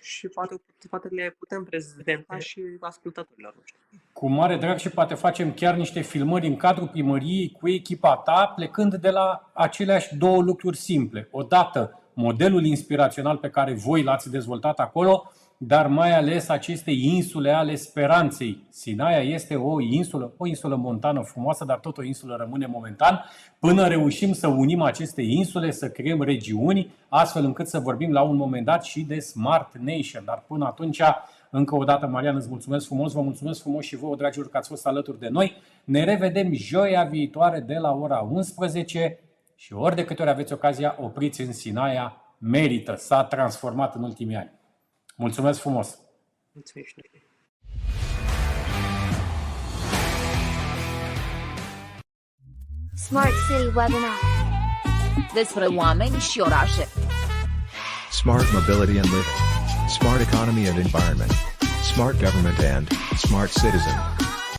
E: și poate, poate le putem prezenta și ascultătorilor noștri.
A: Cu mare drag și poate facem chiar niște filmări în cadrul primăriei cu echipa ta, plecând de la aceleași două lucruri simple. Odată, modelul inspirațional pe care voi l-ați dezvoltat acolo, dar mai ales aceste insule ale speranței. Sinaia este o insulă, o insulă montană frumoasă, dar tot o insulă rămâne momentan, până reușim să unim aceste insule, să creăm regiuni, astfel încât să vorbim la un moment dat și de Smart Nation. Dar până atunci, încă o dată, Marian, îți mulțumesc frumos, vă mulțumesc frumos și vouă, dragilor, că ați fost alături de noi. Ne revedem joia viitoare de la ora 11 și ori de câte ori aveți ocazia, opriți în Sinaia, merită, s-a transformat în ultimii ani. Mulțumesc frumos!
E: Mulțumesc!
B: Smart City Webinar.
C: Despre oameni și orașe.
D: Smart mobility and living. Smart economy and environment. Smart government and smart citizen.